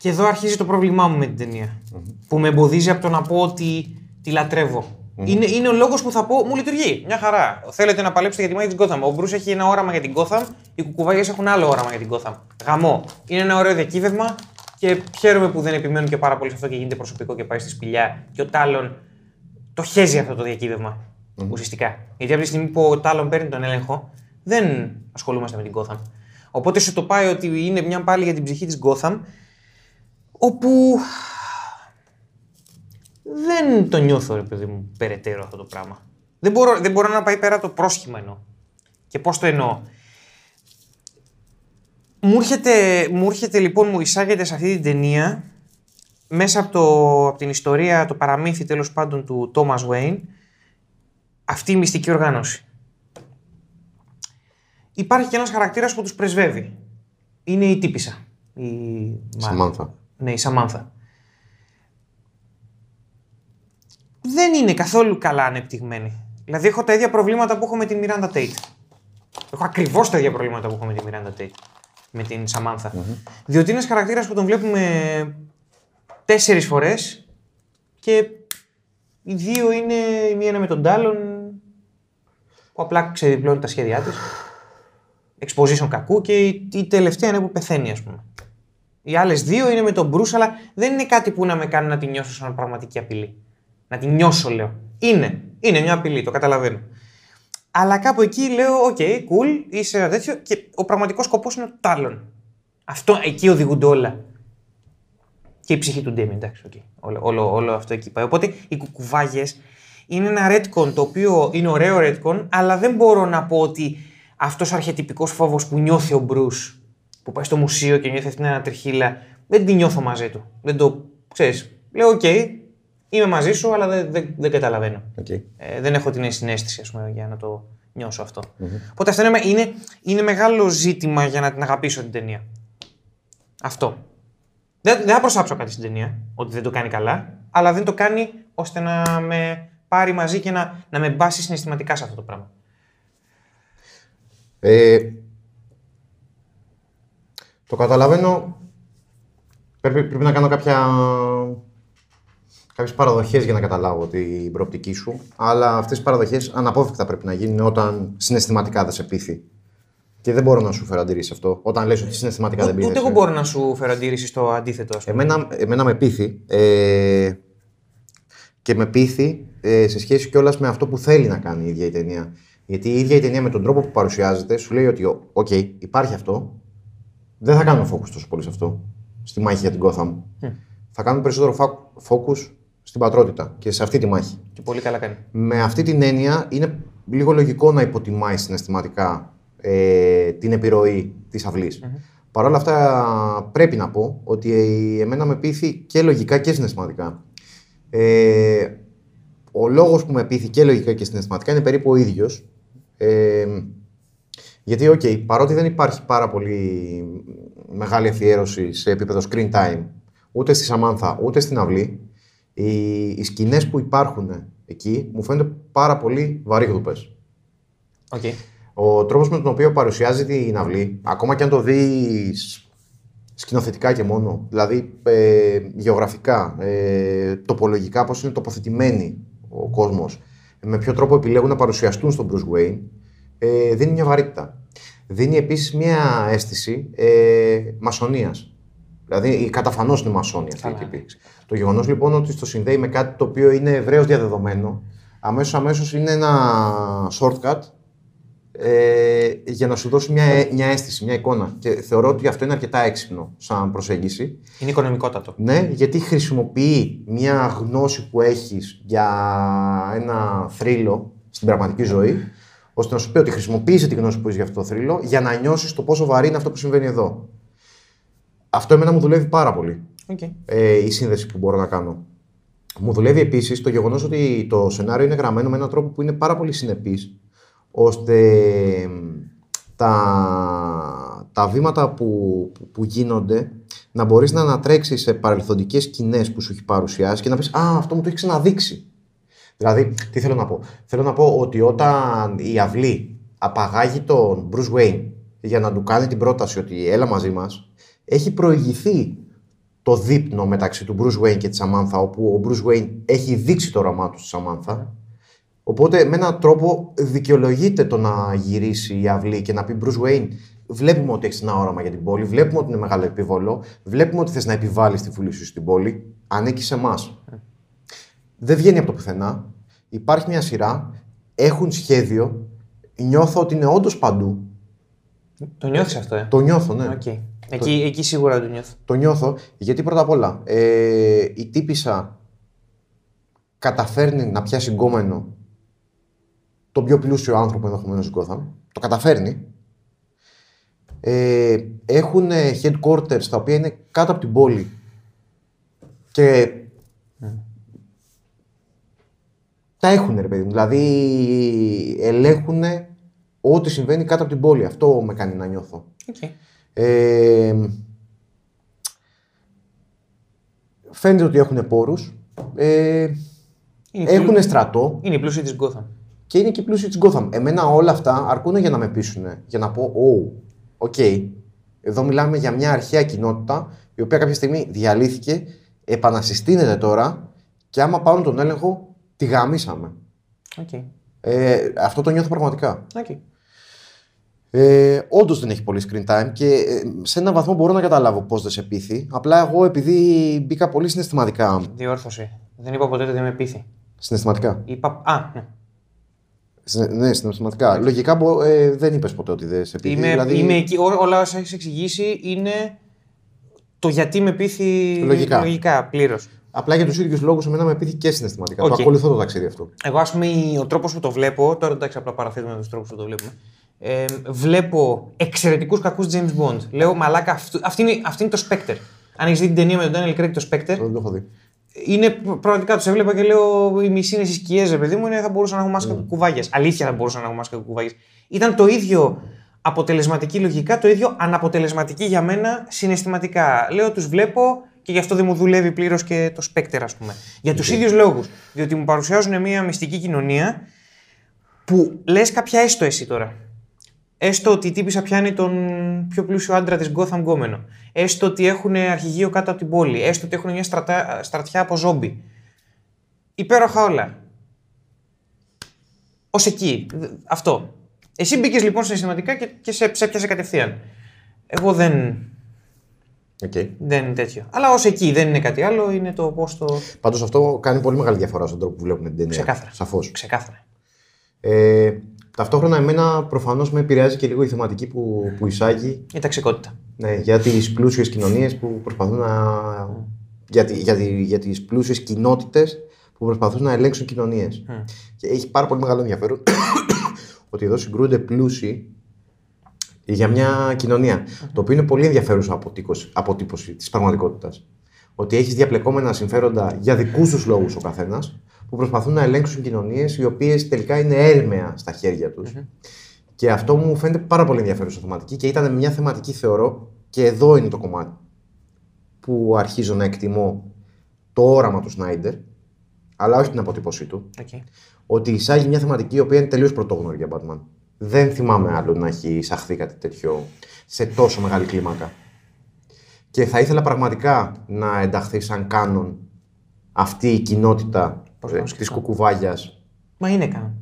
και εδώ αρχίζει το πρόβλημά μου με την ταινια Που με εμποδίζει από το να πω ότι τη λατρευω Είναι, είναι ο λόγος που θα πω μου λειτουργεί. Μια χαρά. Θέλετε να παλέψετε για τη μάχη της Gotham. Ο Μπρού έχει ένα όραμα για την Gotham, οι κουκουβάγες έχουν άλλο όραμα για την Gotham. Γαμό. Είναι ένα ωραίο διακύβευμα και χαίρομαι που δεν επιμένουν και πάρα πολύ σε αυτό και γίνεται προσωπικό και πάει στη σπηλιά. Και ο Τάλων το χέζει αυτό το διακύβευμα. Mm-hmm. Ουσιαστικά. Γιατί από τη στιγμή που ο Τάλων παίρνει τον έλεγχο, δεν ασχολούμαστε με την Gotham. Οπότε σου το πάει ότι είναι μια πάλι για την ψυχή της Gotham, όπου δεν το νιώθω, ρε παιδί μου, περαιτέρω αυτό το πράγμα. Δεν μπορώ, δεν μπορώ να πάει πέρα το πρόσχημα εννοώ. Και πώς το εννοώ. Μου έρχεται, μου έρχεται λοιπόν, μου εισάγεται σε αυτή την ταινία, μέσα από, το, από την ιστορία, το παραμύθι τέλος πάντων του Thomas Wayne, αυτή η μυστική οργάνωση. Υπάρχει και ένας χαρακτήρας που τους πρεσβεύει. Είναι η τύπησα. Η Σαμάνθα. Ναι, η Σαμάνθα. Δεν είναι καθόλου καλά ανεπτυγμένη. Δηλαδή έχω τα ίδια προβλήματα που έχω με την Miranda Tate. Έχω ακριβώς τα ίδια προβλήματα που έχω με την Miranda Tate. Με την σαμανθα Διότι είναι ένας χαρακτήρας που τον βλέπουμε τέσσερις φορές και οι δύο είναι η μία είναι με τον άλλον που απλά ξεδιπλώνει τα σχέδιά της. Exposition κακού και η, τελευταία είναι που πεθαίνει, ας πούμε. Οι άλλες δύο είναι με τον Bruce, αλλά δεν είναι κάτι που να με κάνει να τη νιώσω σαν πραγματική απειλή. Να τη νιώσω, λέω. Είναι. Είναι μια απειλή, το καταλαβαίνω. Αλλά κάπου εκεί λέω: OK, okay, cool, είσαι ένα τέτοιο και ο πραγματικός σκοπός είναι το Talon. Αυτό εκεί οδηγούνται όλα. Και η ψυχή του Ντέμι, εντάξει, okay. όλο, όλο, όλο αυτό εκεί πάει. Οπότε οι κουκουβάγιες είναι ένα retcon το οποίο είναι ωραίο retcon, αλλά δεν μπορώ να πω ότι αυτός ο αρχιετυπικός φόβος που νιώθει ο Μπρου, που πάει στο μουσείο και νιώθει αυτήν την ανατριχίλα, δεν τη νιώθω μαζί του. Δεν το ξέρεις. Λέω, OK, okay, είμαι μαζί σου, αλλά δεν, δεν, δεν καταλαβαίνω. Okay. Ε, δεν έχω την συναίσθηση, ας πούμε, για να το νιώσω αυτό. Mm-hmm. Οπότε αυτό είναι, είναι, είναι μεγάλο ζήτημα για να την αγαπήσω την ταινία. Αυτό. Δεν, δεν θα προσάψω κάτι στην ταινία, ότι δεν το κάνει καλά, αλλά δεν το κάνει ώστε να με πάρει μαζί και να, να με μπάσει συναισθηματικά σε αυτό το πράγμα. Ε, το καταλαβαίνω. Πρέπει, πρέπει να κάνω κάποια, κάποιες παραδοχές για να καταλάβω την προοπτική σου. Αλλά αυτές οι παραδοχές αναπόφευκτα πρέπει να γίνουν όταν συναισθηματικά δεν σε πείθει. Και δεν μπορώ να σου φέρω αντίρρηση αυτό. Όταν λες ότι συναισθηματικά δεν πείθει. Ούτε εγώ μπορώ να σου φέρω αντίρρηση στο αντίθετο. Ας πούμε. Εμένα, εμένα με πείθει. Ε, και με πείθει ε, σε σχέση κιόλας με αυτό που θέλει να κάνει η ίδια η ταινία. Γιατί η ίδια η ταινία με τον τρόπο που παρουσιάζεται σου λέει ότι, οκ, υπάρχει αυτό. Δεν θα κάνουμε focus τόσο πολύ σε αυτό. Στη μάχη για την Gotham. Θα κάνουμε περισσότερο focus στην πατρότητα και σε αυτή τη μάχη. Και πολύ καλά κάνει. Με αυτή την έννοια είναι λίγο λογικό να υποτιμάει συναισθηματικά ε, την επιρροή της αυλής. Mm-hmm. Παρ' όλα αυτά, πρέπει να πω ότι εμένα με πείθει και λογικά και συναισθηματικά. Ε, ο λόγος που με πείθει και λογικά και συναισθηματικά είναι περίπου ο ίδιος. Ε, γιατί, OK, okay, παρότι δεν υπάρχει πάρα πολύ μεγάλη αφιέρωση σε επίπεδο screen time, ούτε στη Σαμάνθα, ούτε στην αυλή, οι, οι σκηνές που υπάρχουν εκεί μου φαίνονται πάρα πολύ βαρύγδουπε. Okay. Ο τρόπος με τον οποίο παρουσιάζει την αυλή, ακόμα και αν το δεις σκηνοθετικά και μόνο, δηλαδή ε, γεωγραφικά, ε, τοπολογικά, πώς είναι τοποθετημένοι ο κόσμος, με ποιο τρόπο επιλέγουν να παρουσιαστούν στον Bruce Wayne, ε, δίνει μια βαρύτητα. Δίνει επίσης μια αίσθηση ε, μασονίας. Δηλαδή, η καταφανώς είναι μασόνοι αυτή η τύπη. Το γεγονός λοιπόν ότι το συνδέει με κάτι το οποίο είναι ευρέω διαδεδομένο, αμέσως αμέσως είναι ένα shortcut ε, για να σου δώσει μια, μια αίσθηση, μια εικόνα. Και θεωρώ ότι αυτό είναι αρκετά έξυπνο σαν προσέγγιση. Είναι οικονομικότατο. Ναι, γιατί χρησιμοποιεί μια γνώση που έχεις για ένα θρύλο στην πραγματική ζωή, ώστε να σου πει ότι χρησιμοποίησε τη γνώση που έχεις για αυτό το θρύλο για να νιώσεις το πόσο βαρύ είναι αυτό που συμβαίνει εδώ. Αυτό εμένα μου δουλεύει πάρα πολύ. Okay. Ε, η σύνδεση που μπορώ να κάνω. Μου δουλεύει επίσης το γεγονός ότι το σενάριο είναι γραμμένο με έναν τρόπο που είναι πάρα πολύ συνεπής, ώστε τα, τα βήματα που, που, γίνονται να μπορείς να ανατρέξεις σε παρελθοντικές σκηνές που σου έχει παρουσιάσει και να πεις Α, αυτό μου το έχει ξαναδείξει. Δηλαδή, τι θέλω να πω. Θέλω να πω ότι όταν η αυλή απαγάγει τον Bruce Wayne για να του κάνει την πρόταση ότι έλα μαζί μας, έχει προηγηθεί το δείπνο μεταξύ του Bruce Wayne και της Samantha, όπου ο Bruce Wayne έχει δείξει το όραμά του στη Samantha. Οπότε με έναν τρόπο δικαιολογείται το να γυρίσει η αυλή και να πει Bruce Wayne, βλέπουμε ότι έχεις ένα όραμα για την πόλη, βλέπουμε ότι είναι μεγάλο επίβολο, βλέπουμε ότι θες να επιβάλλεις τη βουλή σου στην πόλη, ανήκει σε εμάς. Δεν βγαίνει από το πουθενά. Υπάρχει μια σειρά, έχουν σχέδιο, νιώθω ότι είναι όντως παντού. Το νιώθεις αυτό, ε; Το νιώθω, ναι. Okay. Εκεί, το... εκεί σίγουρα το νιώθω. Το νιώθω γιατί πρώτα απ' όλα ε, η τύπησα καταφέρνει να πιάσει γκόμενο τον πιο πλούσιο άνθρωπο ενδεχομένως Gotham. Το καταφέρνει. Ε, έχουν headquarters τα οποία είναι κάτω από την πόλη και τα έχουν ρε παιδί μου. Δηλαδή ελέγχουν ό,τι συμβαίνει κάτω από την πόλη. Αυτό με κάνει να νιώθω. Okay. Ε, φαίνεται ότι έχουν πόρους. Ε, έχουν στρατό. Είναι οι πλούσιοι της Gotham. Και είναι και οι πλούσιοι της Gotham. Εμένα όλα αυτά αρκούν για να με πείσουν. Για να πω, oh, OK. Okay. Εδώ μιλάμε για μια αρχαία κοινότητα η οποία κάποια στιγμή διαλύθηκε, επανασυστήνεται τώρα και άμα πάρουν τον έλεγχο, τη γαμίσαμε. Okay. Ε, αυτό το νιώθω πραγματικά. Okay. Ε, Όντως δεν έχει πολύ screen time και ε, σε έναν βαθμό μπορώ να καταλάβω πώς δεν σε πείθει. Απλά εγώ επειδή μπήκα πολύ συναισθηματικά. Διόρθωση. Δεν είπα ποτέ ότι δεν με πείθει. Συναισθηματικά. Είπα. Α, ναι. Ναι, συναισθηματικά. Λογικά ε, δεν είπες ποτέ ότι δεν σε πείθει. Είμαι, δηλαδή... είμαι εκεί. όλα όσα έχεις εξηγήσει είναι το γιατί με πείθει λογικά, λογικά πλήρως. Απλά για τους ίδιους λόγους, εμένα με πείθει και συναισθηματικά. Okay. Το ακολουθώ το ταξίδι αυτό. Εγώ, ας πούμε, ο τρόπος που το βλέπω. Τώρα εντάξει, απλά παραθέτουμε τους τρόπους που το βλέπουμε ε, βλέπω εξαιρετικούς κακούς James Bond. Λέω μαλάκα, αυτού, αυτή, είναι, αυτή είναι το Spectre. Αν έχεις δει την ταινία με τον Daniel Craig το Spectre. Δεν το έχω δει. Είναι πραγματικά τους έβλεπα και λέω: Οι μισοί είναι στι σκιέ, παιδί μου, είναι, θα μπορούσαν να έχουν μάσκα mm. κουβάγια. Αλήθεια θα μπορούσαν να έχουν μάσκα κουβάγια. Ήταν το ίδιο αποτελεσματική λογικά, το ίδιο αναποτελεσματική για μένα συναισθηματικά. Λέω: Τους βλέπω και γι' αυτό δεν μου δουλεύει πλήρως και το Spectre, ας πούμε. Για τους ίδιους λόγους. Διότι μου παρουσιάζουν μια μυστική κοινωνία που λες κάποια έστω εσύ τώρα. Έστω ότι η τύπησα πιάνει τον πιο πλούσιο άντρα της Gotham γκόμενο. Έστω ότι έχουν αρχηγείο κάτω από την πόλη. Έστω ότι έχουν μια στρατά, στρατιά από ζόμπι. Υπέροχα όλα. Ω εκεί. Αυτό. Εσύ μπήκες λοιπόν συναισθηματικά και, και σε, σε έπιασες κατευθείαν. Εγώ δεν. Okay. Δεν είναι τέτοιο. Αλλά ως εκεί δεν είναι κάτι άλλο, είναι το πώς το. Πάντως αυτό κάνει πολύ μεγάλη διαφορά στον τρόπο που βλέπουμε την ταινία. Ξεκάθαρα. Σαφώς. Ξεκάθαρα. Ε, Ταυτόχρονα, εμένα προφανώς με επηρεάζει και λίγο η θεματική που, που εισάγει. Η ταξικότητα. Ναι, για τις πλούσιες κοινωνίες που προσπαθούν να. για, τη, για, τη, για τις πλούσιες κοινότητες που προσπαθούν να ελέγξουν κοινωνίες. Mm. Και έχει πάρα πολύ μεγάλο ενδιαφέρον ότι εδώ συγκρούνται πλούσιοι για μια κοινωνία. Mm. Το οποίο είναι πολύ ενδιαφέρουσα αποτύπωση της πραγματικότητας. Ότι έχεις διαπλεκόμενα συμφέροντα για δικούς τους λόγους ο καθένας, που προσπαθούν να ελέγξουν κοινωνίες οι οποίες τελικά είναι έρμεα στα χέρια τους. Και αυτό μου φαίνεται πάρα πολύ ενδιαφέρουσα θεματική και ήταν μια θεματική, θεωρώ, και εδώ είναι το κομμάτι που αρχίζω να εκτιμώ το όραμα του Σνάιντερ, αλλά όχι την αποτύπωσή του. Okay. Ότι εισάγει μια θεματική η οποία είναι τελείως πρωτόγνωρη για Batman. Δεν θυμάμαι άλλο να έχει εισαχθεί κάτι τέτοιο σε τόσο μεγάλη κλίμακα. Και θα ήθελα πραγματικά να ενταχθεί σαν κάνον αυτή η κοινότητα Πώς να ε, το της σκεφτώ. κουκουβάγιας. Μα είναι καν.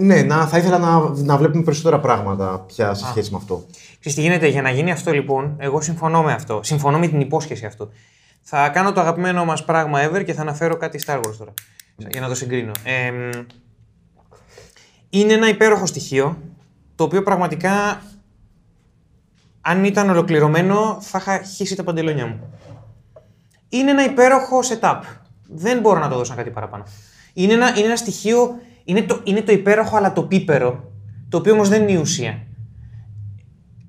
Ναι, να, θα ήθελα να, να βλέπουμε περισσότερα πράγματα πια σε σχέση με αυτό. Ξέρεις τι γίνεται, για να γίνει αυτό λοιπόν, εγώ συμφωνώ με αυτό. Συμφωνώ με την υπόσχεση αυτού. Θα κάνω το αγαπημένο μας πράγμα ever και θα αναφέρω κάτι Star Wars τώρα. Για να το συγκρίνω. Ε, μ, είναι ένα υπέροχο στοιχείο, το οποίο πραγματικά, αν ήταν ολοκληρωμένο, θα είχα χύσει τα παντελόνια μου. Είναι ένα υπέροχο setup. Δεν μπορώ να το δώσω κάτι παραπάνω. Είναι ένα, είναι ένα στοιχείο, είναι το, είναι το υπέροχο αλλά το πίπερο, το οποίο όμως δεν είναι η ουσία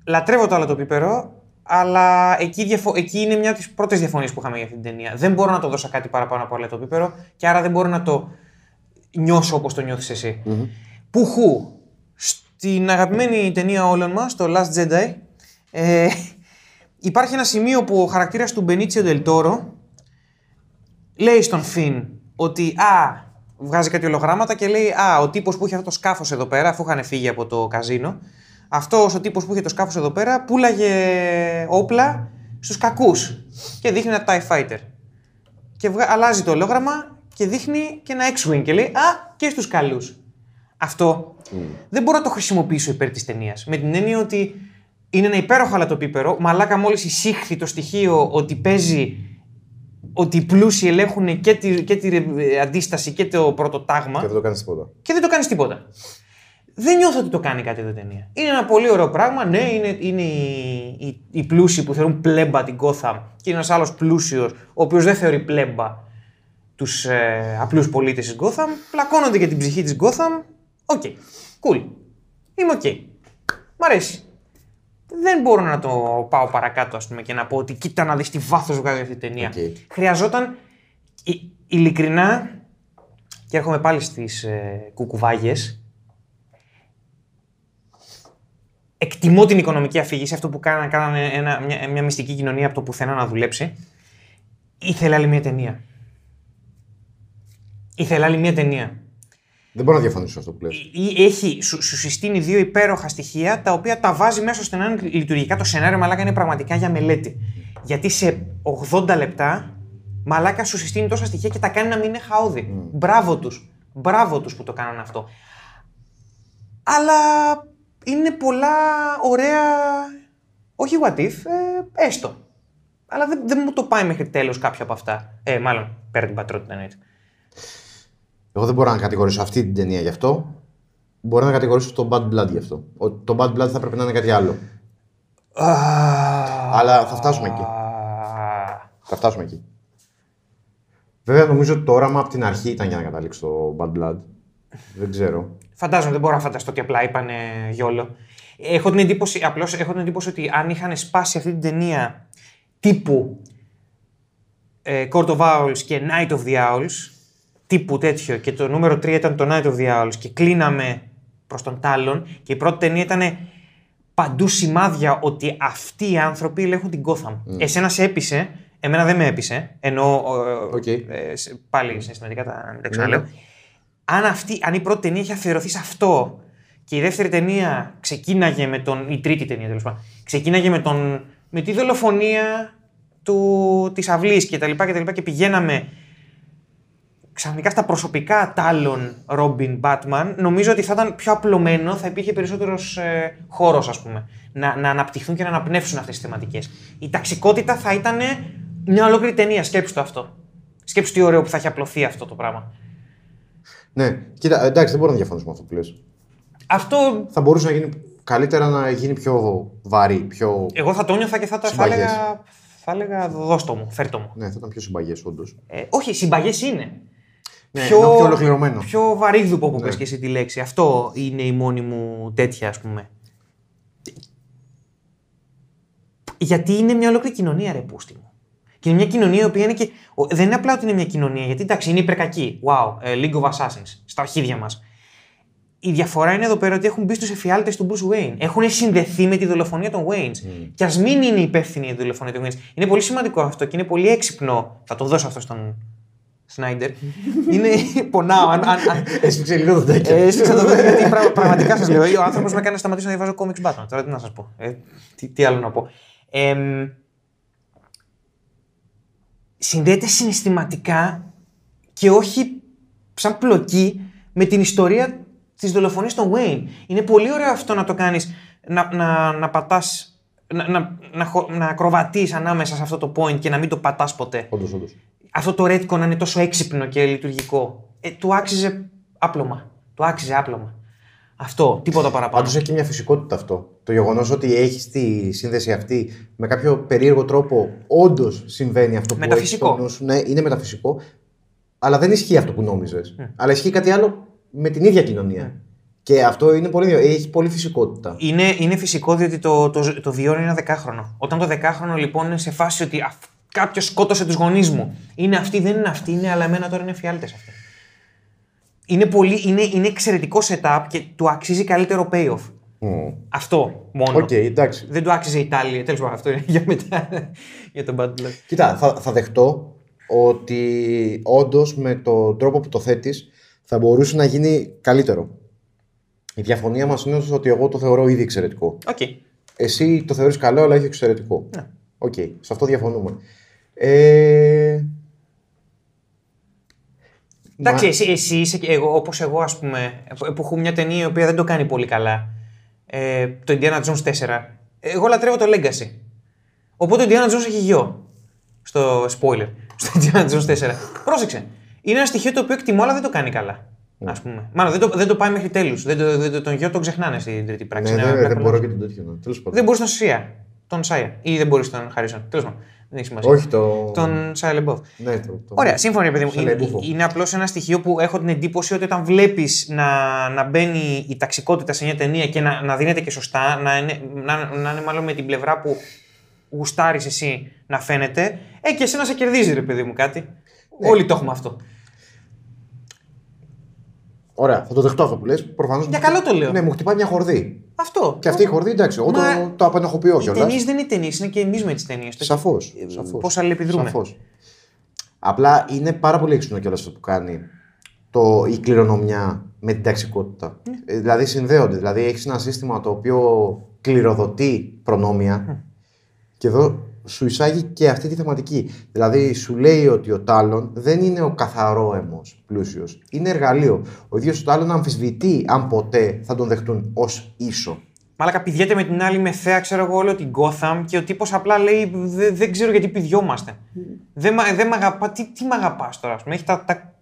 λατρεύω το αλατοπίπερο, αλλά εκεί, διαφο- εκεί είναι μια από τις πρώτες διαφωνίες που είχαμε για αυτή την ταινία. Δεν μπορώ να το δώσω κάτι παραπάνω από αλατοπίπερο και άρα δεν μπορώ να το νιώσω όπως το νιώθεις εσύ. Πουχού, στην αγαπημένη ταινία όλων μας, το Last Jedi, ε, υπάρχει ένα σημείο που ο χαρακτήρας του Μπενίτσιο Ντελτόρο λέει στον Φιν ότι α, βγάζει κάτι ολογράμματα και λέει Α, ο τύπος που είχε αυτό το σκάφος εδώ πέρα, αφού είχαν φύγει από το καζίνο, αυτός ο τύπος που είχε το σκάφος εδώ πέρα πουλάγε όπλα στους κακούς. Και δείχνει ένα TIE Fighter. Και βγα... αλλάζει το ολόγραμμα και δείχνει και ένα X-Wing και λέει Α, και στους καλούς. Αυτό δεν μπορώ να το χρησιμοποιήσω υπέρ της ταινίας. Με την έννοια ότι είναι ένα υπέροχο αλατοπίπερο, μαλάκα μόλις εισήχθη το στοιχείο ότι παίζει ότι οι πλούσιοι ελέγχουν και τη, και τη ε, αντίσταση και το πρώτο τάγμα Και δεν το κάνεις τίποτα. και δεν το κάνεις τίποτα. Δεν νιώθω ότι το κάνει κάτι εδώ η ταινία. Είναι ένα πολύ ωραίο πράγμα. Ναι, είναι, είναι οι, οι, οι πλούσιοι που θεωρούν πλέμπα την Gotham και είναι ένας άλλος πλούσιος, ο οποίος δεν θεωρεί πλέμπα τους ε, απλούς πολίτες της Gotham. Πλακώνονται για την ψυχή της Gotham. OK. Cool. Είμαι οκ. Μ' αρέσει. Δεν μπορώ να το πάω παρακάτω, ας πούμε, και να πω ότι κοίτα να δεις τι βάθος βγάζει αυτή η ταινία. Οκ. Χρειαζόταν ει- ειλικρινά και έρχομαι πάλι στις ε, κουκουβάγιες. Εκτιμώ την οικονομική αφήγηση, αυτό που κάνανε, κάνανε ένα, μια, μια μυστική κοινωνία από το πουθενά να δουλέψει. Ήθελε άλλη μια ταινία. Ήθελε άλλη μια ταινία. Δεν μπορώ να διαφωνήσω σε αυτό που λες. Ή- Έχει, σου, σου συστήνει δύο υπέροχα στοιχεία τα οποία τα βάζει μέσα ώστε να είναι λειτουργικά το σενάριο, μαλάκα είναι πραγματικά για μελέτη. Γιατί σε 80 λεπτά, μαλάκα σου συστήνει τόσα στοιχεία και τα κάνει να μην είναι χαόδη. Μπράβο τους. Μπράβο τους που το κάνανε αυτό. Αλλά είναι πολλά ωραία. Όχι what if, ε, έστω. Αλλά δεν, δεν μου το πάει μέχρι τέλος κάποιο από αυτά. Ε, μάλλον πέρα την πατρότητα εννοείται. Εγώ δεν μπορώ να κατηγορήσω αυτή την ταινία γι' αυτό. Μπορώ να κατηγορήσω το Bad Blood γι' αυτό. Ο- Το Bad Blood θα πρέπει να είναι κάτι άλλο. Αλλά θα φτάσουμε εκεί. Θα φτάσουμε εκεί. Βέβαια, νομίζω ότι το όραμα από την αρχή ήταν για να καταλήξει το Bad Blood. Δεν ξέρω. Φαντάζομαι, δεν μπορώ να φανταστώ ότι απλά είπανε γιόλο. Έχω την εντύπωση, απλώς έχω την εντύπωση ότι αν είχαν σπάσει αυτή την ταινία τύπου ε, Court of Owls και Night of the Owls, τύπου τέτοιο, και το νούμερο 3 ήταν το Night of the Owls και κλείναμε προς τον Τάλον και η πρώτη ταινία ήταν παντού σημάδια ότι αυτοί οι άνθρωποι ελέγχουν την Gotham. Εσένα σε έπεισε, εμένα δεν με έπεισε, ενώ ε, Οκ. ε, σε- πάλι συναισθηματικά τα τα Ναι, ξαναλέω. ναι. Αν, αυτή, αν η πρώτη ταινία είχε αφιερωθεί σε αυτό και η δεύτερη ταινία ξεκίναγε με τον. η τρίτη ταινία τέλος πάντων. Ξεκίναγε με, τον, με τη δολοφονία του, της αυλής και τα λοιπά και τα λοιπά και πηγαίναμε ξαφνικά στα προσωπικά Talon Robin Batman, νομίζω ότι θα ήταν πιο απλωμένο, θα υπήρχε περισσότερος ε, χώρος, ας πούμε, να, να αναπτυχθούν και να αναπνεύσουν αυτές τις θεματικές. Η ταξικότητα θα ήταν μια ολόκληρη ταινία. Σκέψου το αυτό. Σκέψου τι ωραίο που θα έχει απλωθεί αυτό το πράγμα. Ναι, κοίτα, εντάξει, δεν μπορώ να διαφωνήσω με αυτό που λες. Αυτό Θα μπορούσε να γίνει καλύτερα να γίνει πιο βαρύ, πιο. εγώ θα το νιώθα και θα, τα, θα, Συμπαγές. έλεγα, θα έλεγα δώσ' το μου, φέρ' το μου. Ναι, θα ήταν πιο συμπαγές, όντως. Ε, όχι, συμπαγές είναι. Ναι, πιο... πιο ολοκληρωμένο. Πιο βαρύγδουπο που Ναι. πες και εσύ τη λέξη. Αυτό είναι η μόνη μου τέτοια, ας πούμε. Γιατί είναι μια ολόκληρη κοινωνία, ρε πούστη μου. Και είναι μια κοινωνία η οποία είναι και. ο- Δεν είναι απλά ότι είναι μια κοινωνία, γιατί εντάξει, είναι υπερκακή. Wow, ε, League of Assassins, στα αρχίδια μας. Η διαφορά είναι εδώ πέρα ότι έχουν μπει στους εφιάλτες του Bruce Wayne. Έχουν συνδεθεί με τη δολοφονία των Waynes. Και ας μην είναι υπεύθυνοι για τη δολοφονία των Waynes. Είναι πολύ σημαντικό αυτό και είναι πολύ έξυπνο. Θα το δώσω αυτό στον, Σνάιντερ. είναι. Πονάω. Αν, αν, αν, Έσφιξε λίγο το τέκιο. ε, έσφιξα το δόντιο γιατί πρα- πραγματικά σας λέω. Ο άνθρωπος με έκανε να σταματήσω να διαβάζω comics Batman. Τώρα τι να σας πω. Ε, τι, τι άλλο να πω. Εμ, συνδέεται συναισθηματικά και όχι σαν πλοκή με την ιστορία της δολοφονίας των Wayne. Είναι πολύ ωραίο αυτό να το κάνεις, να, να, να πατάς. Να, να, να, χω- να ακροβατείς ανάμεσα σε αυτό το point και να μην το πατάς ποτέ Όντως, όντως. Αυτό το ρέτικο να είναι τόσο έξυπνο και λειτουργικό. Ε, του άξιζε άπλωμα. Του άξιζε άπλωμα. Αυτό, τίποτα παραπάνω. Πάντως έχει και μια φυσικότητα αυτό. Το γεγονός ότι έχεις τη σύνδεση αυτή με κάποιο περίεργο τρόπο, όντως συμβαίνει αυτό που Μεταφυσικό. έχεις στο νου σου. Ναι, είναι μεταφυσικό. Αλλά δεν ισχύει αυτό που νόμιζες. Αλλά ισχύει κάτι άλλο με την ίδια κοινωνία. Και αυτό είναι πολύ, έχει πολύ φυσικότητα. Είναι, είναι φυσικό διότι το, το, το βιώνει ένα δεκάχρονο. Όταν το δεκάχρονο λοιπόν είναι σε φάση ότι κάποιος σκότωσε τους γονείς μου. Είναι αυτή, δεν είναι αυτή, είναι, αλλά εμένα τώρα είναι φιάλτες αυτή. Είναι, πολύ, είναι, είναι εξαιρετικό setup και του αξίζει καλύτερο payoff. Μμ. Αυτό μόνο. Οκ, εντάξει. Δεν του άξιζε η Talia. Τέλος πάντων, αυτό είναι για μετά. για τον Bad Blood. Κοίτα, θα, θα δεχτώ ότι όντως με τον τρόπο που το θέτεις θα μπορούσε να γίνει καλύτερο. Η διαφωνία μας είναι ότι εγώ το θεωρώ ήδη εξαιρετικό. Οκ. Εσύ το θεωρείς καλό, αλλά όχι εξαιρετικό. Ναι. Οκ, σε αυτό διαφωνούμε. Ε... Εντάξει, Μα- εσύ, εσύ είσαι και εγώ, όπως εγώ ας πούμε, που που έχω μια ταινία η οποία δεν το κάνει πολύ καλά. Ε, το Indiana Jones 4. Εγώ λατρεύω το Legacy. Οπότε το Indiana Jones έχει γιο. Στο spoiler. Στο Indiana Jones 4. Πρόσεξε. Είναι ένα στοιχείο το οποίο εκτιμώ, αλλά δεν το κάνει καλά. Ας πούμε. Μάλλον δεν το, δεν το πάει μέχρι τέλους. Δεν το, δεν το, τον γιο τον ξεχνάνε στην τρίτη πράξη. Ναι, Είναι δεν, Black δεν Hole μπορώ House. και τον τέτοιο. ναι. Τέλος πάντων. Δεν μπορεί τον Σία. Τον Σάια. Ή δεν μπορείς τον Χαρίσον. Τέλος πάντων. Δεν έχει σημασία. Όχι το. Τον Σάια Λεμπόβ. Ναι, το, το... Ωραία, σύμφωνα, παιδί μου. Σε Είναι, λαϊμπούφο. είναι απλώς ένα στοιχείο που έχω την εντύπωση ότι όταν βλέπεις να, να μπαίνει η ταξικότητα σε μια ταινία και να, να δίνεται και σωστά, να είναι, να, να είναι μάλλον με την πλευρά που γουστάρεις εσύ να φαίνεται, ε, και εσένα σε κερδίζει, ρε παιδί μου, κάτι. Ναι. Όλοι το έχουμε αυτό. Ωραία, θα το δεχτώ αυτό που λες. Προφανώς Για μου- καλό το λέω. Ναι, μου χτυπάει μια χορδή. Αυτό. Και αυτή η χορδή, εντάξει, εγώ Μα- το, το απενοχοποιώ Οι κιόλας. ταινίες δεν είναι ταινίες, είναι και εμείς με τις ταινίες. Σαφώς. Πώς αλληλεπιδρούμε. Σαφώς. Απλά είναι πάρα πολύ έξυπνο κιόλας αυτό που κάνει το, η κληρονομιά με την ταξικότητα. Ναι. Ε, δηλαδή συνδέονται. Δηλαδή έχεις ένα σύστημα το οποίο κληροδοτεί προνόμια και εδώ σου εισάγει και αυτή τη θεματική. Δηλαδή σου λέει ότι ο Τάλων δεν είναι ο καθαρό αίμο πλούσιος. Είναι εργαλείο. Ο ίδιος ο Τάλων αμφισβητεί αν ποτέ θα τον δεχτούν ως ίσο. Μάλακα πηδιέται με την άλλη με θέα, ξέρω εγώ, όλο την Gotham και ο τύπος απλά λέει: «Δε- Δεν ξέρω γιατί πηδιόμαστε. Δεν μ' δεν μ' αγαπά. Τι, τι μ' αγαπάς τώρα, ας πούμε. Έχει τα, τα...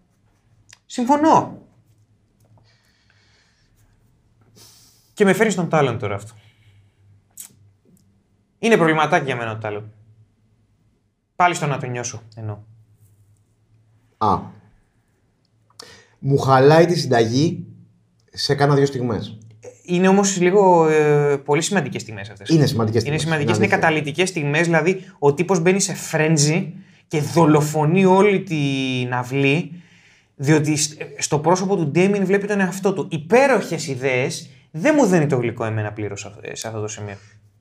Συμφωνώ. Και με φέρνει στον Τάλον τώρα αυτό. Είναι προβληματάκι για μένα το Τάλον. Πάλι στο να το νιώσω εννοώ. Α. Μου χαλάει τη συνταγή σε κάνα δύο στιγμές. Είναι όμως λίγο ε, πολύ σημαντικές στιγμές αυτές. Είναι σημαντικές Είναι στιγμές, σημαντικές, είναι είναι αλήθεια. καταλητικές στιγμές. Δηλαδή, ο τύπος μπαίνει σε φρέντζι και δολοφονεί όλη την αυλή, διότι σ- στο πρόσωπο του Ντέμιν βλέπει τον εαυτό του. Υπέροχες ιδέες. Δεν μου δίνει το γλυκό εμένα πλήρως σε αυτό το σημείο.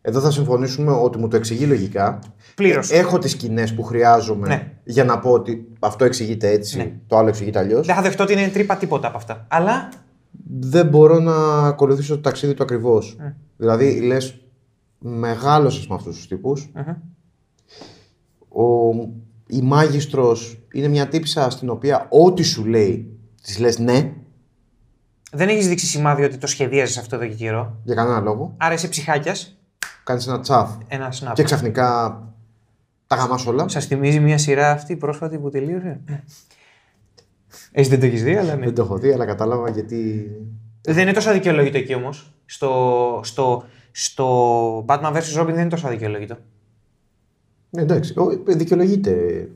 Εδώ θα συμφωνήσουμε ότι μου το εξηγεί λογικά. Πλήρως. Ε, Έχω τις σκηνές που χρειάζομαι Ναι. για να πω ότι αυτό εξηγείται έτσι, Ναι. το άλλο εξηγείται αλλιώς. Δεν θα δεχτώ ότι είναι τρύπα τίποτα από αυτά. Αλλά Δεν μπορώ να ακολουθήσω το ταξίδι του ακριβώς. Ναι. Δηλαδή, λες, μεγάλωσες με αυτούς τους τυπου Ο, η μάγιστρος είναι μια τύψα στην οποία ό,τι σου λέει, της λες ναι, δεν έχεις δείξει σημάδι ότι το σχεδίαζες αυτό εδώ και καιρό. για κανένα λόγο. Άρα είσαι ψυχάκιας. Κάνεις ένα τσαφ Ένα snap. και ξαφνικά τα γαμάς όλα. Σας θυμίζει μια σειρά αυτή πρόσφατη που τελείωσε; Εσύ δεν το έχεις δει, αλλά ναι. Δεν το έχω δει, αλλά κατάλαβα γιατί. Δεν είναι τόσο αδικαιολόγητο εκεί όμως. Στο, στο, στο Batman vs. Robin δεν είναι τόσο αδικαιολόγητο. Ναι, εντάξει. Ο- Δικαιολογείται.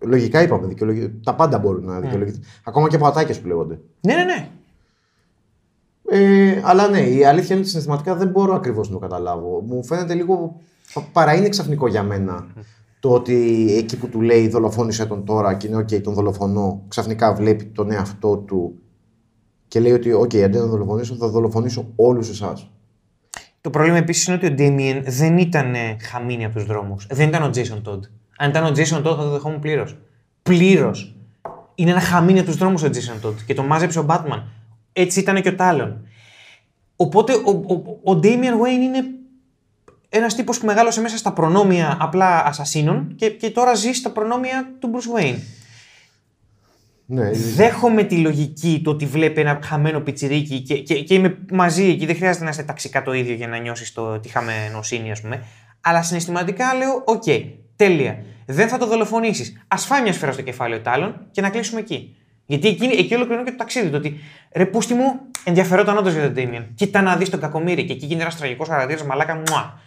Λογικά είπαμε, δικαιολογείται. Τα πάντα μπορούν να δικαιολογείται. Ακόμα και πατάκια που λέγονται. Ναι, ναι, ναι. Ε, αλλά ναι, η αλήθεια είναι ότι συναισθηματικά δεν μπορώ ακριβώς να το καταλάβω. Μου φαίνεται λίγο. παραείναι ξαφνικό για μένα το ότι εκεί που του λέει δολοφόνησε τον τώρα και είναι οκ, τον δολοφονώ, ξαφνικά βλέπει τον εαυτό του και λέει ότι οκ, αντί να τον δολοφονήσω, θα δολοφονήσω όλους εσάς. Το πρόβλημα επίσης είναι ότι ο Damien δεν ήταν ε, χαμίνι από τους δρόμους. Δεν ήταν ο Jason Todd. Αν ήταν ο Jason Todd θα το δεχόμουν πλήρως. Πλήρως. είναι ένα χαμίνι από τους δρόμους ο Jason Todd και το μάζεψε ο Batman. Έτσι ήταν και ο Talon. Οπότε ο, ο, ο Damian Wayne είναι ένας τύπος που μεγάλωσε μέσα στα προνόμια απλά ασασίνων και, και τώρα ζει στα προνόμια του Bruce Wayne. Ναι, Δέχομαι τη λογική το ότι βλέπει ένα χαμένο πιτσιρίκι και, και, και είμαι μαζί εκεί. Δεν χρειάζεται να είστε ταξικά το ίδιο για να νιώσεις τη χαμενοσύνη, ας πούμε. Αλλά συναισθηματικά λέω: Οκ, τέλεια. Δεν θα το δολοφονήσεις. Ας φάει μια σφαίρα στο κεφάλι ο Τάλον και να κλείσουμε εκεί. Γιατί εκεί, εκεί ολοκληρώνω και το ταξίδι. Το ότι ρε πούστη μου ενδιαφερόταν όντως για τον Τίμιαν. Κοίτα να δεις τον κακομίρι και εκεί γίνεται ένας τραγικός χαρακτήρας μαλάκα μουά.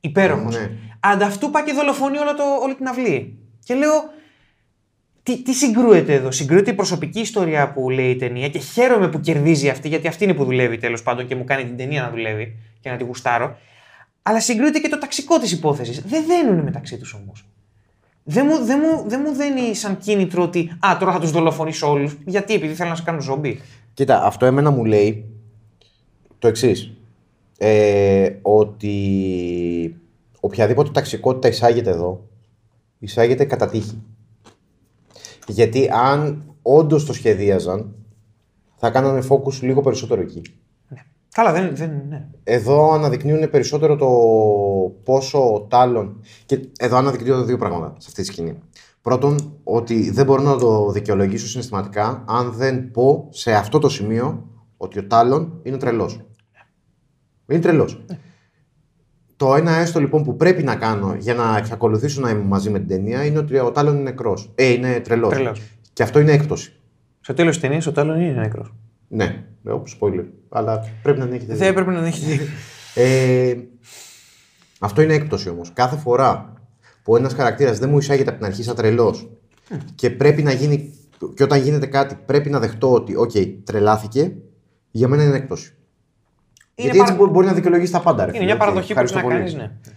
Υπέροχος. Ναι. Ανταυτού πάει και δολοφονεί όλο το, όλη την αυλή. Και λέω, τι, τι συγκρούεται εδώ; Συγκρούεται η προσωπική ιστορία που λέει η ταινία και χαίρομαι που κερδίζει αυτή, γιατί αυτή είναι που δουλεύει τέλος πάντων και μου κάνει την ταινία να δουλεύει και να τη γουστάρω. Αλλά συγκρούεται και το ταξικό της υπόθεσης. Δεν δένουν μεταξύ τους όμως. Δεν μου, δεν, μου, δεν μου δένει σαν κίνητρο ότι Α, τώρα θα τους δολοφονήσω όλους. Γιατί, επειδή θέλω να σε κάνω ζόμπι. Κοίτα, αυτό εμένα μου λέει το εξής. Ε, ότι οποιαδήποτε ταξικότητα εισάγεται εδώ, εισάγεται κατά τύχη. Γιατί αν όντως το σχεδίαζαν, θα κάνανε focus λίγο περισσότερο εκεί. Ναι. Καλά, δεν. δεν ναι. Εδώ αναδεικνύουν περισσότερο το πόσο ο Τάλων. Και εδώ αναδεικνύονται δύο πράγματα σε αυτή τη σκηνή. Πρώτον, ότι δεν μπορώ να το δικαιολογήσω συναισθηματικά αν δεν πω σε αυτό το σημείο ότι ο Τάλων είναι τρελός. Είναι τρελός. Το ένα έστω λοιπόν που πρέπει να κάνω για να εξακολουθήσω να είμαι μαζί με την ταινία είναι ότι ο Τάλων είναι νεκρός. Ε, είναι τρελός. Τρελός. Και αυτό είναι έκπτωση. Στο τέλος της ταινίας ο Τάλλον είναι νεκρός. Ναι, όπως spoiler. Αλλά πρέπει να την έχετε δει. Δεν έπρεπε να την έχει δει. Ε, αυτό είναι έκπτωση όμως. Κάθε φορά που ένας χαρακτήρας δεν μου εισάγεται από την αρχή σαν τρελός και πρέπει να γίνει. και όταν γίνεται κάτι πρέπει να δεχτώ ότι, οκ, τρελάθηκε, για μένα είναι έκπτωση. Είναι Γιατί έτσι παρα- μπο- μπορεί να δικαιολογήσει τα πάντα. ρε Είναι φίλε. μια Οκ, παραδοχή που ευχαριστώ πρέπει να πολύ. κάνεις, ναι.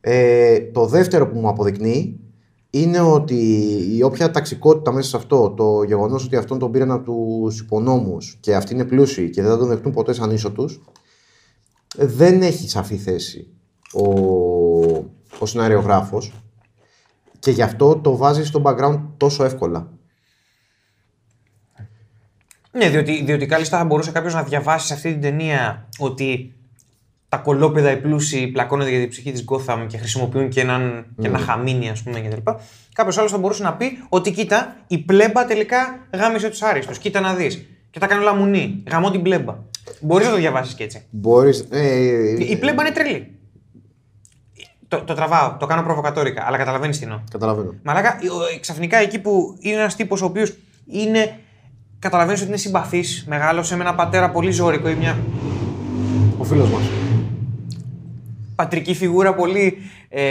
Ε, το δεύτερο που μου αποδεικνύει είναι ότι η όποια ταξικότητα μέσα σε αυτό, το γεγονός ότι αυτόν τον πήραν από τους υπονόμους και αυτοί είναι πλούσιοι και δεν θα τον δεχτούν ποτέ σαν ίσο του, δεν έχει σαφή θέση ο, ο σενάριογράφος και γι' αυτό το βάζει στο background τόσο εύκολα. Ναι, διότι, διότι κάλλιστα θα μπορούσε κάποιος να διαβάσει σε αυτή την ταινία ότι τα κολόπεδα οι πλούσιοι πλακώνονται για την ψυχή της Gotham και χρησιμοποιούν και, έναν, και ένα χαμίνι, ας πούμε, κτλ. Κάποιος άλλος θα μπορούσε να πει ότι κοίτα, η πλέμπα τελικά γάμισε τους άριστους. Κοίτα να δεις. Και τα κάνει όλα μουνί. Γαμώ την πλέμπα. Μπορείς να το διαβάσεις και έτσι. Μπορείς, ε, Η πλέμπα είναι τρελή. Το, το τραβάω, το κάνω προβοκατόρικα, αλλά καταλαβαίνεις τι εννοώ. Καταλαβαίνω. Μαλάκα, ο- ξαφνικά εκεί που είναι ένας τύπος ο οποίος είναι. Καταλαβαίνεις ότι είναι συμπαθής, μεγάλωσε με ένα πατέρα πολύ ζώρικο ή μια Ο φίλος μας. Πατρική φιγούρα πολύ ε,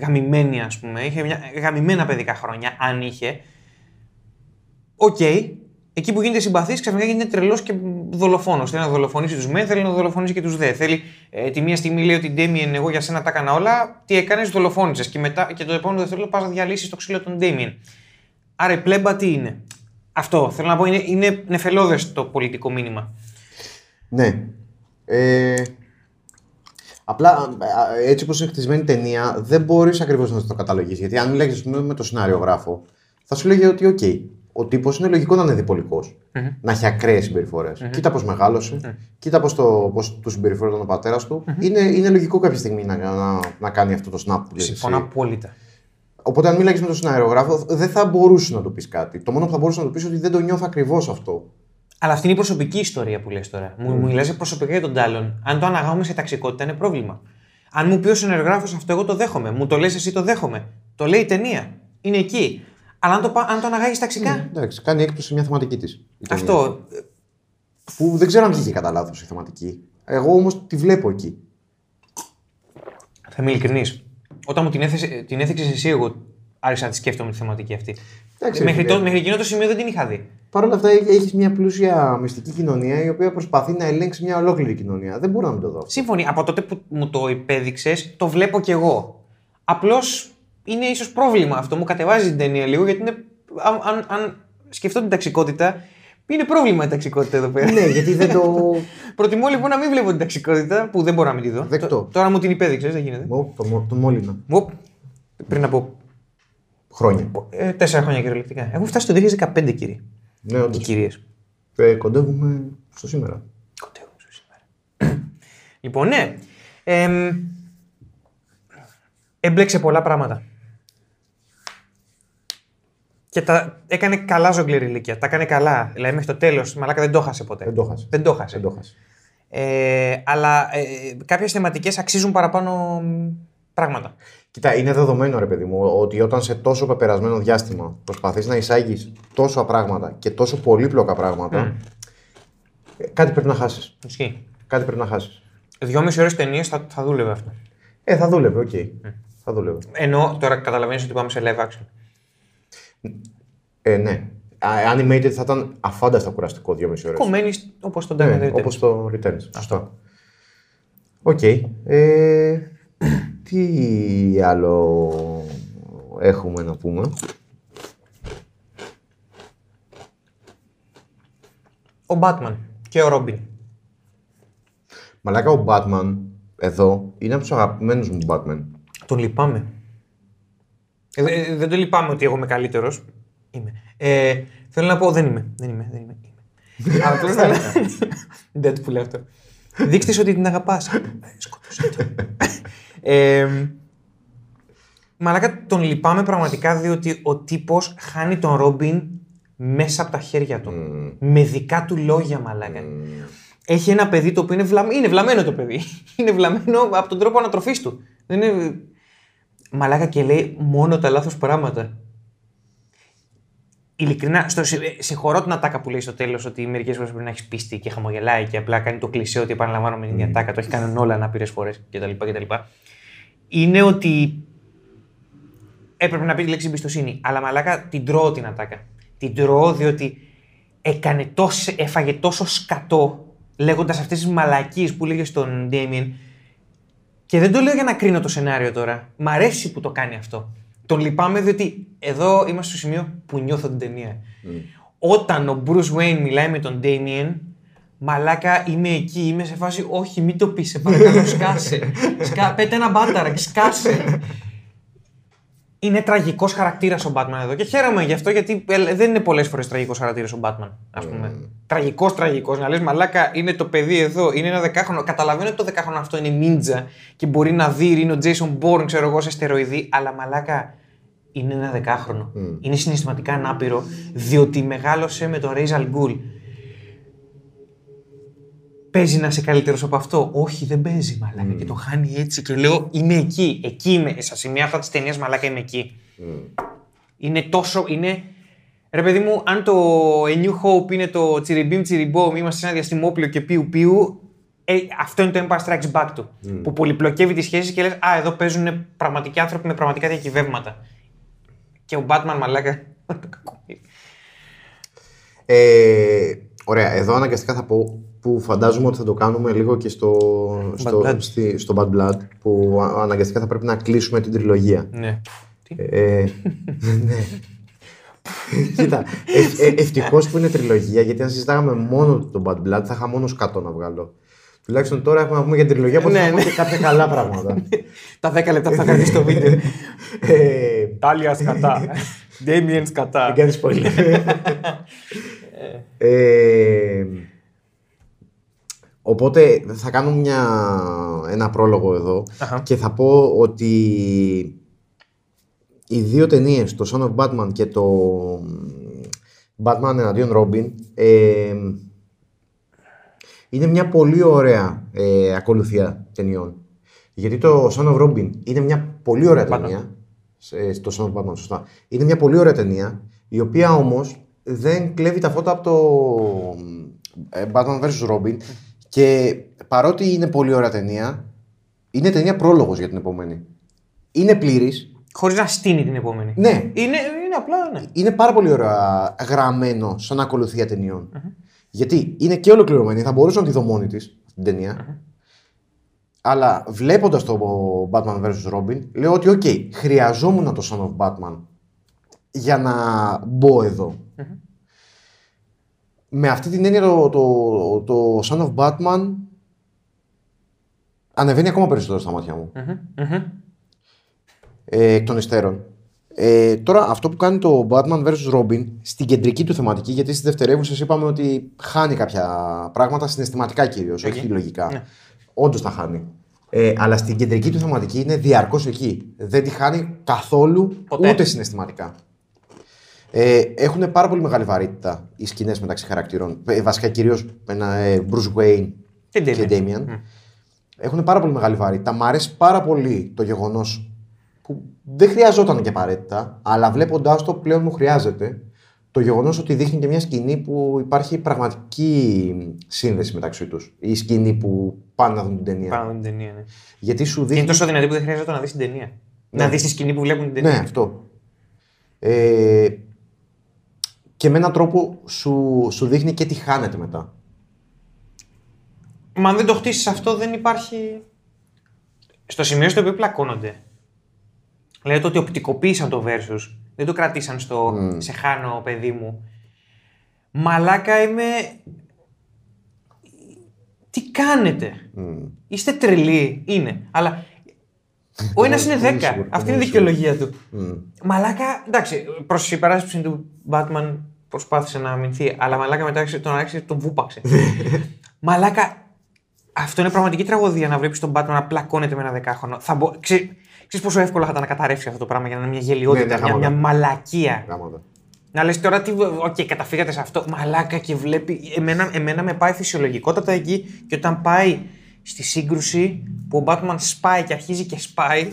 γαμημένη, ας πούμε. Είχε μια, γαμημένα παιδικά χρόνια, αν είχε. Οκ. Εκεί που γίνεται συμπαθής, ξαφνικά γίνεται τρελός και δολοφόνος. Θέλει να δολοφονήσει τους μεν, θέλει να δολοφονήσει και τους δε. Θέλει ε, τη μία στιγμή λέει ότι Ντέμιεν, εγώ για σένα τα έκανα όλα. Τι έκανες, δολοφόνησες. Και, μετά, και το επόμενο δευτερόλεπτο πας να διαλύσεις στο ξύλο τον Ντέμιεν. Άρα η πλέμπα τι είναι. Αυτό θέλω να πω είναι, είναι νεφελώδες το πολιτικό μήνυμα. Ναι. Ε, απλά α, έτσι όπως είναι χτισμένη η ταινία δεν μπορείς ακριβώς να το καταλογίσεις. Γιατί αν μιλάγεις ας πούμε, με το σεναριογράφο θα σου λέγε ότι οκ, ο τύπος είναι λογικό να είναι διπολικός. Να έχει ακραίες συμπεριφορές. Κοίτα πώς μεγάλωσε κοίτα πώς, το, πώς του συμπεριφέρονταν ο πατέρας του. Είναι, είναι λογικό κάποια στιγμή να, να, να κάνει αυτό το snap που λες Συμφωνώ εσύ. απόλυτα. Οπότε αν μιλάγεις με τον σεναριογράφο δεν θα μπορούσες να του πεις κάτι. Το μόνο που θα μπορούσες να του πεις είναι ότι δεν το νιώθω ακριβώς αυτό. Αλλά αυτή είναι η προσωπική ιστορία που λες τώρα. Μου, μου μιλάς προσωπικά για τον Τάλον. Αν το αναγάγουμε σε ταξικότητα είναι πρόβλημα. Αν μου πει ο σεναριογράφος αυτό, εγώ το δέχομαι. Μου το λες εσύ, το δέχομαι. Το λέει η ταινία. Είναι εκεί. Αλλά αν το, πα- αν το αναγάγεις ταξικά. Εντάξει, κάνει έκπτωση μια θεματική της. η ταινία. Αυτό. Που δεν ξέρω αν βγήκε κατά λάθος η θεματική. Εγώ όμως τη βλέπω εκεί. Θα είμαι ειλικρινής. Όταν μου την, έθεσε, την έθιξε εσύ, εγώ άρχισα να τη σκέφτομαι τη θεματική αυτή. Εντάξει, μέχρι, φίλε. το, μέχρι εκείνο το σημείο δεν την είχα δει. Παρ' όλα αυτά έχεις μια πλούσια μυστική κοινωνία η οποία προσπαθεί να ελέγξει μια ολόκληρη κοινωνία. Δεν μπορώ να μην το δω. Σύμφωνοι, από τότε που μου το υπέδειξες, το βλέπω κι εγώ. Απλώς είναι ίσως πρόβλημα αυτό. Μου κατεβάζει την ταινία λίγο γιατί είναι, αν, αν, αν σκεφτώ την ταξικότητα, είναι πρόβλημα η ταξικότητα εδώ πέρα. ναι, γιατί δεν το. Προτιμώ λοιπόν να μην βλέπω την ταξικότητα που δεν μπορώ να μην τη δω. Δεκτό. Τ- Τώρα μου την υπέδειξες, δεν γίνεται. Ω, το, μο- το μόλινα. Οπ, πριν από Χρόνια. Ε, τέσσερα χρόνια κυριολεκτικά. Έχουν φτάσει το 2015, κύριε. Ναι, Οι όντως. κυρίες. Ε, κοντεύουμε στο σήμερα. Κοντεύουμε στο σήμερα. λοιπόν, ναι. Εμ, έμπλεξε πολλά πράγματα. Και τα έκανε καλά ζογκλερή ηλικία. Τα έκανε καλά. Δηλαδή μέχρι το τέλος. Μαλάκα δεν το χάσε ποτέ. Δεν το χάσε. Δεν το χάσε. Δεν το χάσε. Ε, αλλά ε, κάποιες θεματικές αξίζουν παραπάνω μ, πράγματα. Κοίτα, είναι δεδομένο ρε παιδί μου ότι όταν σε τόσο πεπερασμένο διάστημα προσπαθείς να εισάγεις τόσο πράγματα και τόσο πολύπλοκα πράγματα, ε, κάτι πρέπει να χάσεις. Ισχύει. Κάτι πρέπει να χάσεις. Δυόμιση ώρες ταινίες θα, θα δούλευε αυτός. Ε, θα δούλευε, οκ. Θα δούλευε. Ενώ τώρα καταλαβαίνεις ότι πάμε σε live action. Ε, ναι. Α, Animated θα ήταν αφάνταστα κουραστικό 2,5 ώρες. Κομμένης όπως τον Diamond Ναι, Returns. όπως το Returns. Σωστά. Οκ. Ε, τι άλλο έχουμε να πούμε; Ο Batman και ο Robin. Μαλάκα ο Batman εδώ είναι από τους αγαπημένους μου Batman. Τον λυπάμαι. Ε, δε- ε, δεν τον λυπάμαι ότι εγώ είμαι καλύτερος. Είμαι. Ε, θέλω να πω, δεν είμαι. Δεν είμαι. Δεν είμαι. είμαι. Αλλά απλώς θέλω να. Deadpool αυτό. Δείξτε της ότι την αγαπάς. Σκότωσε το. ε, μαλάκα, τον λυπάμαι πραγματικά διότι ο τύπος χάνει τον Ρόμπιν μέσα από τα χέρια του. Με δικά του λόγια, μαλάκα. Έχει ένα παιδί το οποίο είναι, βλαμ... είναι βλαμμένο το παιδί. Είναι βλαμμένο από τον τρόπο ανατροφής του. Δεν είναι... Μαλάκα και λέει μόνο τα λάθος πράγματα. Ειλικρινά, στο, συ- ε, συγχωρώ την ατάκα που λέει στο τέλος ότι μερικές φορές πρέπει να έχεις πίστη και χαμογελάει και απλά κάνει το κλεισέ ότι επαναλαμβάνω με την ίδια ατάκα. Το έχει κάνει όλα ανάπηρες φορές κτλ, κτλ. Είναι ότι έπρεπε να πει τη λέξη εμπιστοσύνη. Αλλά μαλάκα την τρώω την ατάκα. Την τρώω διότι έκανε τόσο, έφαγε τόσο σκατό λέγοντας αυτές τις μαλακίες που λέγε στον Ντέμιεν. Και δεν το λέω για να κρίνω το σενάριο τώρα. Μ' αρέσει που το κάνει αυτό. Τον λυπάμαι διότι εδώ είμαστε στο σημείο που νιώθω την ταινία. Όταν ο Bruce Wayne μιλάει με τον Damien, μαλάκα είμαι εκεί, είμαι σε φάση όχι μην το πεις, σε παρακαλώ σκάσε. Σκα, πέτε ένα μπάταρα και σκάσε. Είναι τραγικός χαρακτήρας ο Batman εδώ και χαίρομαι γι' αυτό γιατί ε, δεν είναι πολλές φορές τραγικός χαρακτήρας ο Batman. Ας πούμε. Τραγικός, τραγικός. Να λες, Μαλάκα είναι το παιδί εδώ, είναι ένα δεκάχρονο. Καταλαβαίνω ότι το δεκάχρονο αυτό είναι νίντζα και μπορεί να δει, είναι ο Jason Bourne, ξέρω εγώ, σε στεροειδή, αλλά Μαλάκα είναι ένα δεκάχρονο. Είναι συναισθηματικά ανάπηρο διότι μεγάλωσε με τον Ra's al Ghul. Παίζει να είσαι καλύτερος από αυτό; Όχι, δεν παίζει, μαλάκα. Και το χάνει έτσι. Και λέω, είμαι εκεί. Εκεί είμαι. Στα σημεία αυτά της ταινίας, μαλάκα, είμαι εκεί. Είναι τόσο. Είναι. Ρε παιδί μου, αν το A New Hope είναι το τσιριμπίμ τσιριμπόμ, είμαστε σε ένα διαστημόπλαιο και πιου πιου, ε, αυτό είναι το Empire Strikes Back του. Που πολυπλοκεύει τις σχέσεις και λες: Α, εδώ παίζουν πραγματικοί άνθρωποι με πραγματικά διακυβεύματα. Και ο Batman, μαλάκα. το κακομοίρι. Ε, ωραία, εδώ αναγκαστικά θα πω που φαντάζομαι ότι θα το κάνουμε λίγο και στο, στο, Blood. στη- στο Bad Blood που α- αναγκαστικά θα πρέπει να κλείσουμε την τριλογία. ναι. Τι; Ε, ναι. Κοίτα, ε, ε, ευτυχώς που είναι τριλογία, γιατί αν συζητάγαμε μόνο τον Bad Blood θα είχα μόνο σκάτω να βγάλω. Τουλάχιστον τώρα έχουμε να πούμε για την τριλογία, οπότε Ναι, θα πούμε ναι. και κάποια καλά πράγματα. Τα 10 λεπτά που θα κρατήσει το βίντεο. ε, Τάλιας σκατά. Ντέμιεν σκατά. δεν κάνεις spoiler. ε, οπότε θα κάνω μια, ένα πρόλογο εδώ Αχα. και θα πω ότι οι δύο ταινίες, το Son of Batman και το Batman εναντίον Robin, ε, είναι μια πολύ ωραία ε, ακολουθία ταινιών. Γιατί το Son of Robin είναι μια πολύ ωραία ταινία. σε- Το Son of Batman, σωστά. Είναι μια πολύ ωραία ταινία, η οποία όμως δεν κλέβει τα φώτα από το ε, Batman vs. Robin και παρότι είναι πολύ ωραία ταινία, είναι ταινία πρόλογος για την επόμενη. Είναι πλήρης, Χωρίς να στείνει την επόμενη. ναι, Είναι, είναι απλά, ναι. είναι πάρα πολύ ωραία γραμμένο σαν ακολουθία ταινιών. Γιατί είναι και ολοκληρωμένη, θα μπορούσα να τη δω μόνη της την ταινια Αλλά βλέποντας το Batman vs. Robin, λέω ότι, οκ, χρειαζόμουν το Son of Batman για να μπω εδώ. Με αυτή την έννοια το, το, το Son of Batman ανεβαίνει ακόμα περισσότερο στα μάτια μου. Μμμ, μμμ. ε, εκ των υστέρων. Ε, τώρα, αυτό που κάνει το Batman vs. Robin στην κεντρική του θεματική, γιατί στις δευτερεύουσες είπαμε ότι χάνει κάποια πράγματα συναισθηματικά κυρίως, όχι λογικά. Ναι. Όντως τα χάνει. Ε, αλλά στην κεντρική του θεματική είναι διαρκώς εκεί. Δεν τη χάνει καθόλου Ποτέ. ούτε συναισθηματικά. Ε, έχουν πάρα πολύ μεγάλη βαρύτητα οι σκηνές μεταξύ χαρακτήρων. Ε, βασικά κυρίως ε, Bruce Wayne Και και Damian. Damian. Έχουν πάρα πολύ μεγάλη βαρύτητα. Μ' αρέσει πάρα πολύ το γεγονός που δεν χρειαζόταν και απαραίτητα, αλλά βλέποντάς το πλέον μου χρειάζεται. Το γεγονός ότι δείχνει και μια σκηνή που υπάρχει πραγματική σύνδεση μεταξύ τους. Η σκηνή που πάνε να δουν την ταινία. Πάνω την ταινία, ναι. Γιατί σου Και δείχνει. είναι τόσο δυνατή που δεν χρειάζεται να δεις την ταινία. Να δεις τη σκηνή που βλέπουν την ταινία. Ναι, αυτό. Ε, και με έναν τρόπο σου, σου δείχνει και τι χάνεται μετά. Μα αν δεν το χτίσεις αυτό, δεν υπάρχει. Στο σημείο στο οποίο πλακώνονται. Δηλαδή το ότι οπτικοποίησαν το versus. Δεν το κρατήσαν στο σε χάνω, παιδί μου. Μαλάκα είμαι. Τι κάνετε; Είστε τρελοί. Είναι. Αλλά ο ένας είναι 10. Πολύ σίγουρο, Αυτή είναι η πολύ δικαιολογία του. Μαλάκα, εντάξει, προς η υπεράσπιση του Batman προσπάθησε να αμυνθεί, αλλά μαλάκα μετά άρχισε- τον άρχισε τον βούπαξε. μαλάκα, αυτό είναι πραγματική τραγωδία να βλέπει τον Batman να πλακώνεται με ένα δεκάχρονο. Θα μπο... Ξέ... Ξέρεις πόσο εύκολο θα ήταν να καταρρεύσει αυτό το πράγμα για να είναι μια γελοιότητα, Ναι, ναι, μια, μια γαμάτα. μαλακία. Γράμματα. Να λες τώρα τι. Οκ, καταφύγατε σε αυτό. Μαλάκα και βλέπει. Εμένα, εμένα με πάει φυσιολογικότατα εκεί και όταν πάει στη σύγκρουση που ο Batman σπάει και αρχίζει και σπάει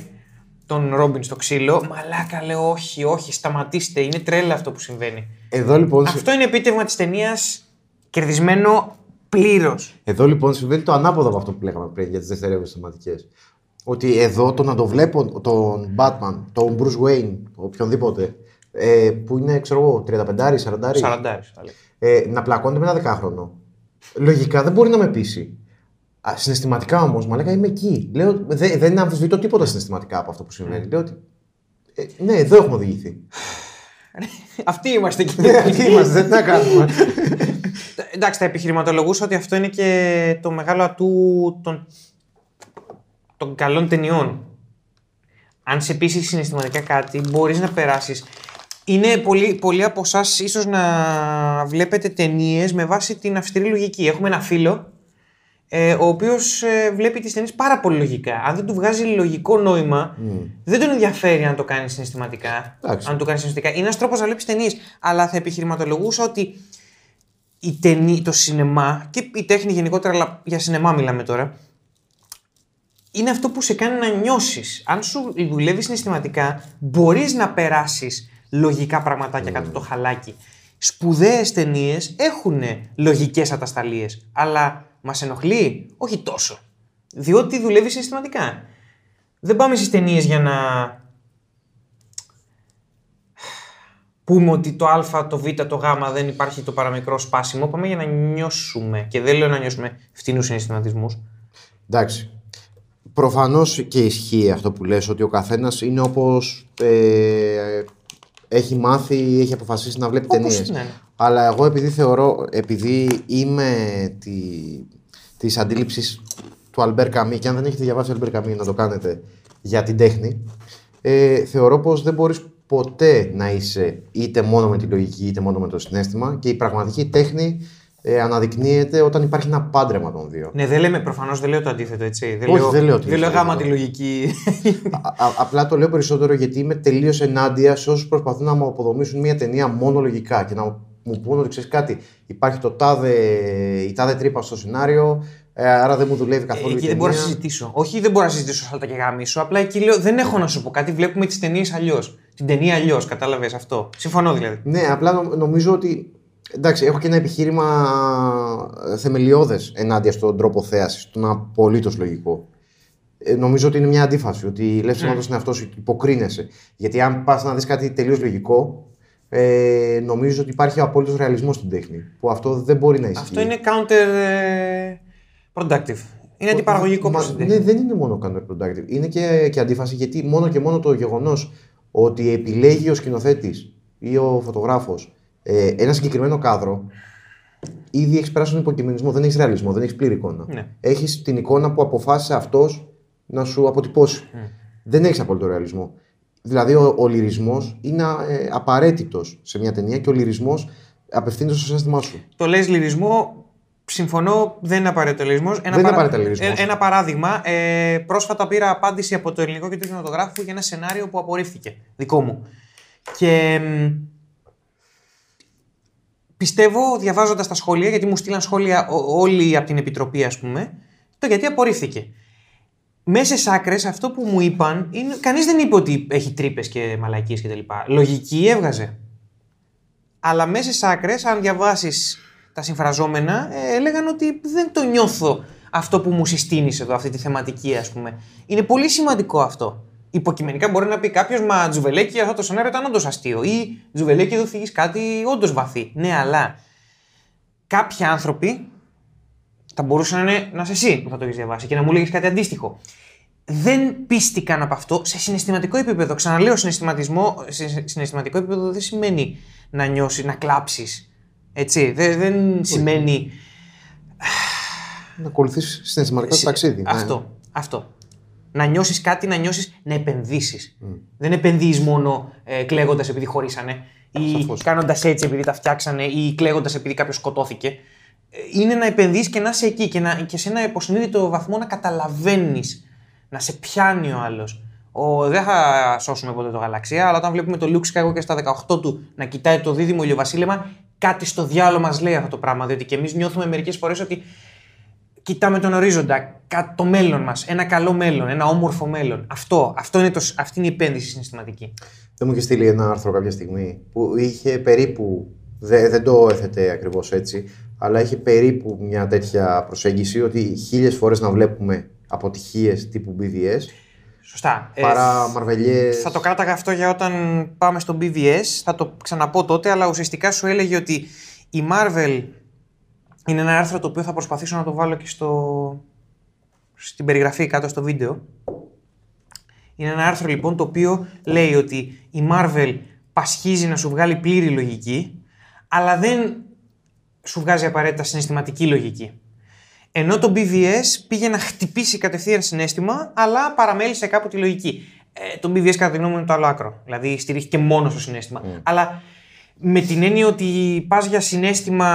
τον Ρόμπιν στο ξύλο. Μαλάκα λέω, όχι, όχι, σταματήστε. Είναι τρέλα αυτό που συμβαίνει. Εδώ λοιπόν, Αυτό είναι επίτευγμα της ταινίας κερδισμένο πλήρως. Εδώ λοιπόν συμβαίνει το ανάποδο από αυτό που λέγαμε πριν για τις δευτερεύουσες θεματικές. Ότι εδώ το να το βλέπω τον Batman, τον Bruce Wayne, οποιονδήποτε, ε, που είναι ξέρω εγώ 35-40, 40 θα λέγα. ε, να πλακώνεται με ένα δεκάχρονο. Λογικά δεν μπορεί να με πείσει. Α, συναισθηματικά όμως, μα λέγα είμαι εκεί. Λέω, δε, δεν αμφισβητώ τίποτα συναισθηματικά από αυτό που συμβαίνει. Λέω ότι. Ε, ναι, εδώ έχουμε οδηγηθεί. Αυτοί είμαστε εκεί. Τι είμαστε, δεν τα κάνουμε. Εντάξει, θα επιχειρηματολογούσα ότι αυτό είναι και το μεγάλο ατού των, των καλών ταινιών. Αν σε πείσει συναισθηματικά κάτι, μπορείς να περάσεις. Είναι πολλοί, πολλοί από εσάς ίσως να βλέπετε ταινίες με βάση την αυστηρή λογική. Έχουμε ένα φίλο ε, ο οποίος βλέπει τις ταινίες πάρα πολύ λογικά. Αν δεν του βγάζει λογικό νόημα, δεν τον ενδιαφέρει αν το κάνει συναισθηματικά. Εντάξει. Αν το κάνει συναισθηματικά. Είναι ένας τρόπος να βλέπεις ταινίες. Αλλά θα επιχειρηματολογούσα ότι η ταινί, το σινεμά και η τέχνη γενικότερα, αλλά για σινεμά μιλάμε τώρα, είναι αυτό που σε κάνει να νιώσεις. Αν σου δουλεύει συναισθηματικά, μπορείς να περάσεις λογικά πραγματάκια κάτω το χαλάκι. Σπουδαίες ταινίες έχουν λογικές ατασταλίες, αλλά μας ενοχλεί; Όχι τόσο. Διότι δουλεύεις συναισθηματικά. Δεν πάμε στις ταινίες για να πούμε ότι το Α, το Β, το Γ δεν υπάρχει το παραμικρό σπάσιμο. Πάμε για να νιώσουμε. Και δεν λέω να νιώσουμε φτηνούς συναισθηματισμούς. Εντάξει. Προφανώς και ισχύει αυτό που λες ότι ο καθένας είναι όπως ε, έχει μάθει, έχει αποφασίσει να βλέπει Όπως ταινίες. είναι, ναι. Αλλά εγώ επειδή θεωρώ, επειδή είμαι τη, της αντίληψης του Αλμπέρ Καμί, και αν δεν έχετε διαβάσει Αλμπέρ Καμί να το κάνετε για την τέχνη, ε, θεωρώ πως δεν μπορείς ποτέ να είσαι είτε μόνο με τη λογική είτε μόνο με το συνέστημα και η πραγματική τέχνη ε, αναδεικνύεται όταν υπάρχει ένα πάντρεμα των δύο. Ναι, δεν λέμε, προφανώς δεν λέω το αντίθετο, έτσι. Δεν Όχι, λέω, δεν λέω ότι δεν είναι λέω το γάμα αντίθετο. τη λογική. Α- α- απλά το λέω περισσότερο γιατί είμαι τελείως ενάντια σε όσους προσπαθούν να μου αποδομήσουν μια ταινία μόνο λογικά και να μου πούνε ότι ξέρεις κάτι, υπάρχει το τάδε, η τάδε τρύπα στο σενάριο, ε, άρα δεν μου δουλεύει καθόλου. η Εκεί δεν μπορώ να ταινία. συζητήσω. Όχι, δεν μπορώ να συζητήσω σάλτα και γάμισο. Απλά εκεί λέω δεν έχω να σου πω κάτι. Βλέπουμε τις ταινίες αλλιώς. Την ταινία αλλιώς, κατάλαβες αυτό. Συμφωνώ δηλαδή. Ναι, απλά νο- νομίζω ότι. Εντάξει, έχω και ένα επιχείρημα θεμελιώδες ενάντια στον τρόπο θέασης, τον απολύτως λογικό. Ε, νομίζω ότι είναι μια αντίφαση. Ότι λες ψέματα στον εαυτό σου, υποκρίνεσαι. Γιατί αν πας να δεις κάτι τελείως λογικό, ε, νομίζω ότι υπάρχει ο απόλυτος ρεαλισμός στην τέχνη. Που αυτό δεν μπορεί να ισχύει. Αυτό είναι counter ε, productive. Είναι αντιπαραγωγικό Μα, προς την ναι, τέχνη. δεν είναι μόνο counterproductive. Είναι και, και αντίφαση γιατί μόνο και μόνο το γεγονός ότι επιλέγει ο σκηνοθέτης ή ο φωτογράφος ε, ένα συγκεκριμένο κάδρο, ήδη έχεις περάσει τον υποκειμενισμό. Δεν έχεις ρεαλισμό, δεν έχεις πλήρη εικόνα. Ναι. Έχεις την εικόνα που αποφάσισε αυτός να σου αποτυπώσει. Δεν έχεις απόλυτο ρεαλισμό. Δηλαδή, ο, ο λυρισμός είναι ε, απαραίτητος σε μια ταινία και ο λυρισμός απευθύνεται στο συνέστημά σου. Το λες λυρισμό. Συμφωνώ, δεν είναι απαραίτητο λυρισμός. Ένα, Δεν είναι απαραίτητα λυρισμός. ε, ένα παράδειγμα. Ε, πρόσφατα πήρα απάντηση από το ελληνικό κέντρο κινηματογράφου για ένα σενάριο που απορρίφθηκε. Δικό μου. Και μ, πιστεύω, διαβάζοντας τα σχόλια, γιατί μου στείλαν σχόλια ο- όλοι από την επιτροπή, ας πούμε, το γιατί απορρίφθηκε. Μέσα στις άκρες, αυτό που μου είπαν, είναι, κανείς δεν είπε ότι έχει τρύπες και μαλακίες κτλ. Λογική έβγαζε. Αλλά μέσα στις άκρες, αν διαβάσεις τα συμφραζόμενα, ε, έλεγαν ότι δεν το νιώθω αυτό που μου συστήνεις εδώ, αυτή τη θεματική, ας πούμε. Είναι πολύ σημαντικό αυτό. Υποκειμενικά μπορεί να πει κάποιος, Μα Τζουβελέκη, αυτό το σενάριο ήταν όντως αστείο. Ή Τζουβελέκη, εδώ θίγεις κάτι όντως βαθύ. Ναι, αλλά κάποιοι άνθρωποι θα μπορούσε να είναι να είσαι εσύ που θα το έχεις διαβάσει και να μου λέγεις κάτι αντίστοιχο. Δεν πίστηκαν από αυτό σε συναισθηματικό επίπεδο. Ξαναλέω, συναισθηματισμό, σε συναισθηματικό επίπεδο δεν σημαίνει να νιώσεις, να κλάψεις. Έτσι. Δεν, δεν σημαίνει. Να ακολουθήσεις συναισθηματικά το ταξίδι. ναι. Αυτό. Αυτό. Να νιώσεις κάτι, να νιώσεις να επενδύσεις. Δεν επενδύεις μόνο ε, κλαίγοντας επειδή χωρίσανε ή Σαφώς. κάνοντας έτσι επειδή τα φτιάξανε ή κλαίγοντας επειδή κάποιος σκοτώθηκε. Ε, Είναι να επενδύεις και να είσαι εκεί και, να, και σε ένα υποσυνείδητο βαθμό να καταλαβαίνεις, να σε πιάνει ο άλλος. Ο, δεν θα σώσουμε ποτέ το γαλαξία, αλλά όταν βλέπουμε το Luke Skywalker στα 18 του να κοιτάει το δίδυμο ηλιοβασίλεμα, κάτι στο διάλογο μας λέει αυτό το πράγμα. Διότι και εμείς νιώθουμε μερικές φορές ότι κοιτάμε τον ορίζοντα, κα- το μέλλον μας, ένα καλό μέλλον, ένα όμορφο μέλλον. Αυτό, αυτό είναι το, σ- αυτή είναι η επένδυση συναισθηματική. Δεν μου είχε στείλει ένα άρθρο κάποια στιγμή που είχε περίπου. δε- δεν το έθετε ακριβώς έτσι, αλλά είχε περίπου μια τέτοια προσέγγιση ότι χίλιες φορές να βλέπουμε αποτυχίες τύπου BVS Σωστά. Ε, παρά μαρβελιές. θα το κράταγα αυτό για όταν πάμε στο BVS, θα το ξαναπώ τότε, αλλά ουσιαστικά σου έλεγε ότι η Marvel είναι ένα άρθρο το οποίο θα προσπαθήσω να το βάλω και στο... στην περιγραφή κάτω στο βίντεο. Είναι ένα άρθρο λοιπόν το οποίο λέει ότι η Marvel πασχίζει να σου βγάλει πλήρη λογική, αλλά δεν σου βγάζει απαραίτητα συναισθηματική λογική. Ενώ το BVS πήγε να χτυπήσει κατευθείαν συνέστημα, αλλά παραμέλησε κάπου τη λογική. Ε, το BVS κατά τη γνώμη μου είναι το άλλο άκρο. Δηλαδή στηρίχθηκε μόνος στο συνέστημα. Αλλά με την έννοια ότι πας για συνέστημα,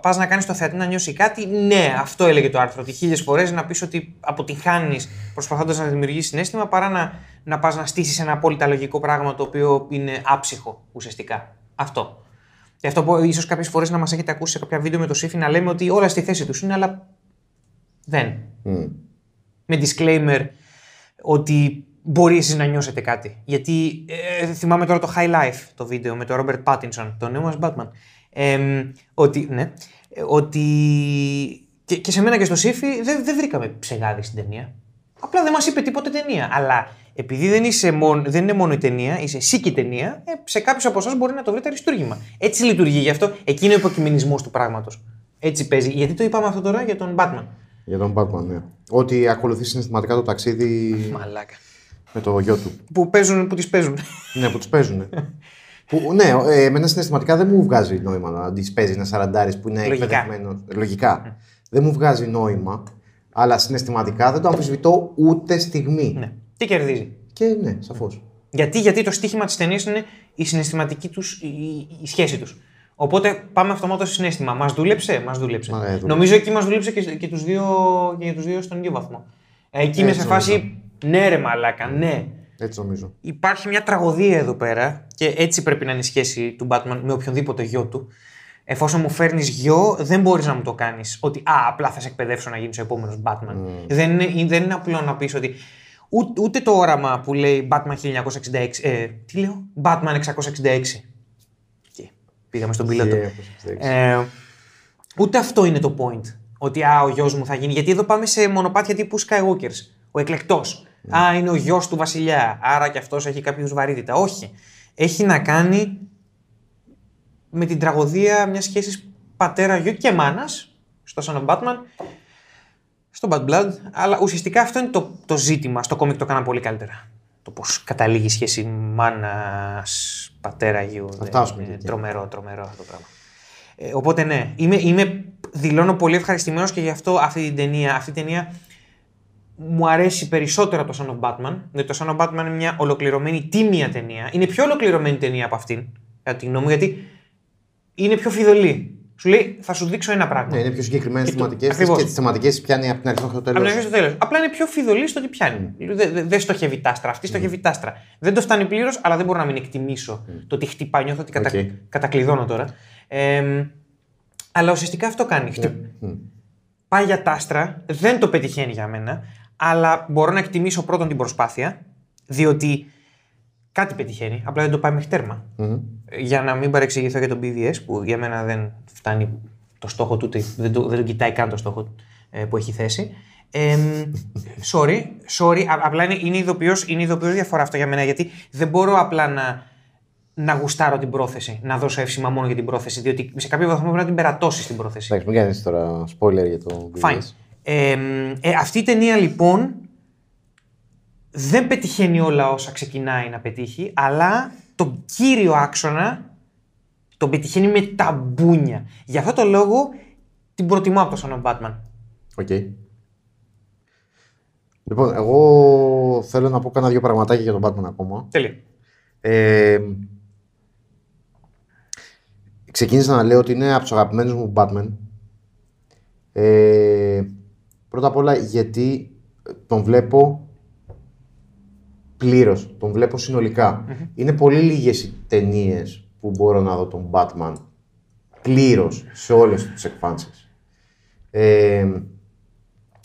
πα να κάνεις το θεατή να νιώσει κάτι, ναι, αυτό έλεγε το άρθρο. Ότι χίλιες φορές να πεις ότι αποτυγχάνει προσπαθώντας να δημιουργήσεις συνέστημα παρά να, να πας να στήσεις ένα απόλυτα λογικό πράγμα το οποίο είναι άψυχο ουσιαστικά. Αυτό. Γι' αυτό που ίσως κάποιες φορές να μας έχετε ακούσει σε κάποια βίντεο με το Σύφη να λέμε ότι όλα στη θέση τους είναι, αλλά δεν. Μμ. Με disclaimer ότι μπορεί εσείς να νιώσετε κάτι. Γιατί ε, θυμάμαι τώρα το High Life, το βίντεο με τον Robert Pattinson, τον νέο μας Batman. Εμ, ότι, ναι, ε, ότι και, και σε μένα και στο Σύφη δεν, δεν βρήκαμε ψεγάδι στην ταινία. Απλά δεν μας είπε τίποτε ταινία. Αλλά επειδή δεν, είσαι μόνο, δεν είναι μόνο η ταινία, είσαι εσύ και η ταινία, ε, σε κάποιους από εσάς μπορεί να το βρείτε αριστούργημα. Έτσι λειτουργεί. Γι' αυτό εκεί είναι ο υποκειμενισμός του πράγματος. Έτσι παίζει. Γιατί το είπαμε αυτό τώρα για τον Batman. Για τον Batman, ναι. Ότι ακολουθεί συναισθηματικά το ταξίδι Μαλάκα. Με το γιο του. Που, παίζουν, που τις παίζουν. ναι, που του παίζουν. που, ναι, ε, εμένα συναισθηματικά δεν μου βγάζει νόημα να τη παίζεις ένα σαραντάρι που είναι Λογικά. εκπαιδευμένος. Λογικά. Δεν μου βγάζει νόημα, αλλά συναισθηματικά δεν το αμφισβητώ ούτε στιγμή. ναι. Τι κερδίζει. Και ναι, σαφώς. Γιατί, γιατί το στίχημα της ταινίας είναι η συναισθηματική τους η, η- η σχέση τους. Οπότε πάμε αυτομάτως στο συνέστημα. Μας δούλεψε, μας δούλεψε. Μα, ε, δούλεψε. Νομίζω εκεί μας δούλεψε και, και, τους δύο, και για τους δύο στον ίδιο βαθμό. Ε, Εκεί είμαι Έτσι σε φάση. Ναι, ρε Μαλάκα, ναι. Έτσι νομίζω. Υπάρχει μια τραγωδία εδώ πέρα και έτσι πρέπει να είναι η σχέση του Batman με οποιονδήποτε γιο του. Εφόσον μου φέρνεις γιο, δεν μπορείς να μου το κάνεις ότι Α, απλά θα σε εκπαιδεύσω να γίνεις ο επόμενος Batman. Δεν, είναι, δεν είναι απλό να πεις ότι. Ούτε, ούτε το όραμα που λέει Batman 1966. Ε, τι λέω, Batman 666. Και πήγαμε στον πιλότο. Yeah, Ε, ούτε αυτό είναι το point. Ότι α, ο γιος μου θα γίνει. Γιατί εδώ πάμε σε μονοπάτια τύπου Skywalkers. Ο εκλεκτός. Α, είναι ο γιος του βασιλιά. Άρα και αυτός έχει κάποιο βαρύτητα. Όχι. Έχει να κάνει με την τραγωδία μιας σχέσης πατέρα-γιου και μάνας στο Son of Batman. Στο Bad Blood. Αλλά ουσιαστικά αυτό είναι το, το ζήτημα. Στο κόμικ το έκανα πολύ καλύτερα. Το πώς καταλήγει η σχέση μάνας πατέρα-γιου. Θα φτάσουμε Είναι και εκεί. Τρομερό, τρομερό αυτό το πράγμα. Ε, οπότε ναι, είμαι, είμαι, δηλώνω πολύ ευχαριστημένος και γι' αυτό αυτή την ταινία, αυτή η ταινία μου αρέσει περισσότερο από το Son of Batman. Γιατί το Son of Batman είναι μια ολοκληρωμένη τίμια ταινία. Είναι πιο ολοκληρωμένη ταινία από αυτήν, κατά τη γνώμη μου, γιατί είναι πιο φιδωλή. Σου λέει, θα σου δείξω ένα πράγμα. Ναι, είναι πιο συγκεκριμένες Και το- θεματικές ακριβώς. και τις θεματικές πιάνει από την αρχή μέχρι το Από τέλος. την αρχή στο τέλος. Απλά είναι πιο φιδωλή στο τι πιάνει. Δεν δε, δεν στοχεύει τα άστρα. Αυτή στοχεύει τα άστρα. Δεν το φτάνει πλήρως, αλλά δεν μπορώ να μην εκτιμήσω το τι χτυπάει. Νιώθω ότι κατα... Οκ. κατακλειδώνω τώρα. Ε, αλλά ουσιαστικά αυτό κάνει. Χτυ- Πάει για τα άστρα, δεν το πετυχαίνει για μένα, αλλά μπορώ να εκτιμήσω πρώτον την προσπάθεια, διότι κάτι πετυχαίνει, απλά δεν το πάει μέχρι τέρμα. Για να μην παρεξηγηθώ για τον BVS, που για μένα δεν φτάνει το στόχο του, ούτε- δεν, το, δεν τον κοιτάει καν το στόχο ε, που έχει θέσει. Ε, sorry, sorry, α- απλά είναι, είναι, ειδοποιώς, είναι ειδοποιώς διαφορά αυτό για μένα, γιατί δεν μπορώ απλά να, να γουστάρω την πρόθεση, να δώσω εύσημα μόνο για την πρόθεση, διότι σε κάποιο βαθμό πρέπει να την περατώσεις την πρόθεση. Εντάξει, μην κάνεις τώρα spoiler για το Fine. Ε, ε, αυτή η ταινία λοιπόν δεν πετυχαίνει όλα όσα ξεκινάει να πετύχει, αλλά τον κύριο άξονα τον πετυχαίνει με τα μπούνια. Γι' αυτό το λόγο την προτιμώ από το Son of Batman. OK. Λοιπόν, εγώ θέλω να πω κάνα δύο πραγματάκια για τον Batman ακόμα. Τέλεια. Ε, ξεκίνησα να λέω ότι είναι από τους αγαπημένους μου Batman. Ε, πρώτα απ' όλα γιατί τον βλέπω πλήρως, τον βλέπω συνολικά. Είναι πολύ λίγες οι ταινίες που μπορώ να δω τον Batman πλήρως σε όλες τις εκφάνσεις. Ε,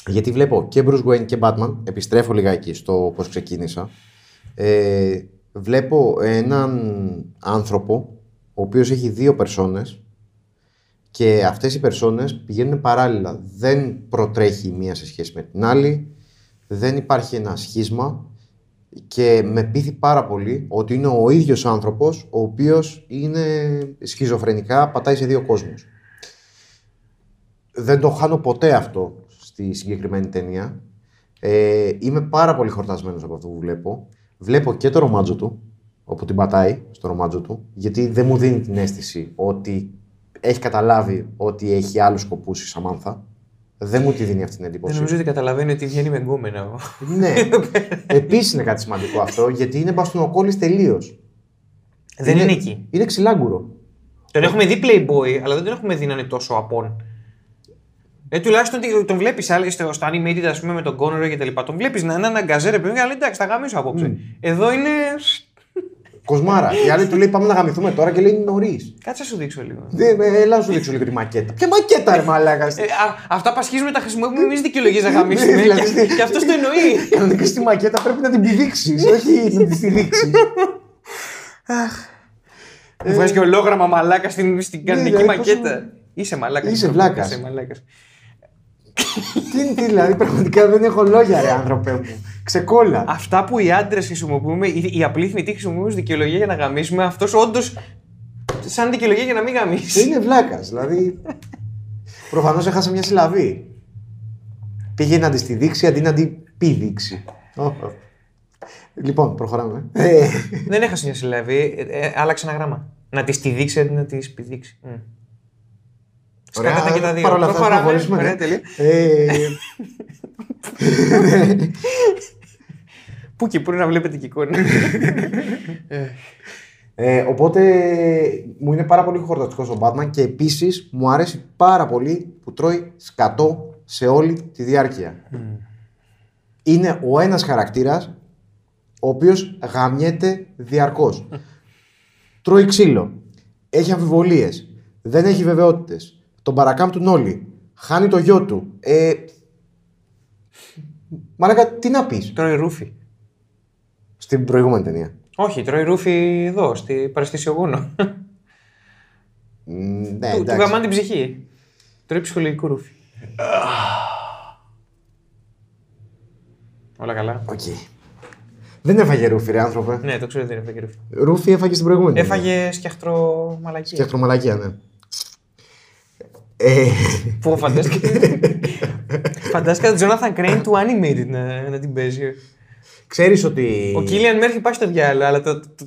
γιατί βλέπω και Bruce Wayne και Batman, επιστρέφω λιγάκι στο πώς ξεκίνησα. Ε, βλέπω έναν άνθρωπο ο οποίος έχει δύο περσόνες και αυτές οι περσόνες πηγαίνουν παράλληλα. Δεν προτρέχει η μία σε σχέση με την άλλη, δεν υπάρχει ένα σχίσμα και με πείθει πάρα πολύ ότι είναι ο ίδιος άνθρωπος ο οποίος είναι σχιζοφρενικά, πατάει σε δύο κόσμους. Δεν το χάνω ποτέ αυτό στη συγκεκριμένη ταινία. Ε, είμαι πάρα πολύ χορτασμένος από αυτό που βλέπω. Βλέπω και το ρομάτζο του, όπου την πατάει στο ρομάτζο του, γιατί δεν μου δίνει την αίσθηση ότι έχει καταλάβει ότι έχει άλλους σκοπούς η Σαμάνθα. Δεν μου τη δίνει αυτή την Δεν εντύπωση. νομίζω ότι καταλαβαίνει ότι βγαίνει με γκόμενα. ναι. Επίσης είναι κάτι σημαντικό αυτό, γιατί είναι μπαστούνοκόλλης τελείως. δεν είναι εκεί. Είναι ξυλάγκουρο. Τον έχουμε δει Playboy, αλλά δεν τον έχουμε δει να είναι τόσο απόν. Ε, τουλάχιστον τι- τον βλέπεις στο, στο animated, ας πούμε, με τον Conroy και τα λοιπά. Τον βλέπεις να είναι ένα γκαζέρε παιδί, αλλά εντάξει, θα γαμίσω απόψε. Εδώ είναι. Κοσμάρα. Η άλλη του λέει πάμε να γαμηθούμε τώρα και λέει είναι νωρίς. Κάτσε να σου δείξω λίγο. Έλα να σου δείξω λίγο τη μακέτα. Ποια μακέτα, ρε μαλάκα. Ε, α, αυτά που ασχίζουμε τα χρησιμοποιούμε εμείς δικαιολογίες να γαμίσουμε. Δηλαδή, και, και αυτό το εννοεί. Κανονικά στη μακέτα πρέπει να την πηδήξεις, όχι να τη στηρίξεις. Μου βγάζει και ολόγραμμα μαλάκα στην, στην κανονική δηλαδή, πόσο- μακέτα. Είσαι μαλάκας. Είσαι βλάκας. Είσαι μαλάκας. τι, τι, δηλαδή, πραγματικά δεν έχω λόγια, ρε άνθρωπε μου. Ξεκόλα. Αυτά που οι άντρες χρησιμοποιούμε, οι, οι απλοί θνητοί χρησιμοποιούμε ως δικαιολογία για να γαμίσουμε, αυτός όντως σαν δικαιολογία για να μην γαμίσει. Είναι βλάκας. Δηλαδή. Προφανώς έχασε μια συλλαβή. Πήγε να τη τη δείξει αντί να την πηδήξει. Λοιπόν, προχωράμε. Ε, Δεν έχασε μια συλλαβή, ε, ε, άλλαξε ένα γράμμα. Να τη τη δείξει αντί να τη πηδήξει. Μμ. Ωραία, Σκάτα τα και τα δύο. παρ' όλα αυτά θα Προχωράμε. προχωρήσουμε, ναι. Ωραία, τελεία. Ε, Πού και πού να βλέπετε και εικόνα. ε, οπότε μου είναι πάρα πολύ χορταστικό ο Batman και επίση μου αρέσει πάρα πολύ που τρώει σκατό σε όλη τη διάρκεια. Είναι ο ένας χαρακτήρας ο οποίος γαμιέται διαρκώς. τρώει ξύλο. Έχει αμφιβολίες. Δεν έχει βεβαιότητες. Τον παρακάμπτουν όλοι. Χάνει το γιο του. Ε, Μαλάκα, τι να πεις τρώει ρούφι. Στην προηγούμενη ταινία. Όχι, τρώει ρούφι εδώ, στη παρεστησιογόνο. Μ, Ναι, του, του εντάξει. γαμάνε την ψυχή. Τρώει ψυχολογικό ρούφι. Όλα καλά. Οκ. Δεν έφαγε roofie, ρε άνθρωπε. Ναι, το ξέρω ότι δεν έφαγε roofie. Roofie έφαγε στην προηγούμενη. ταινία. Έφαγε σκιαχτρομαλακία. Σκιαχτρομαλακία, ναι. Ε, Πού φαντάστηκα. φαντάστηκα τον Τζόναθαν Κρέιν του Animated να, να την παίζει. Ξέρεις ότι... Ο Κίλιαν Μέρφυ πάει στο διάλογο, αλλά το, το- το-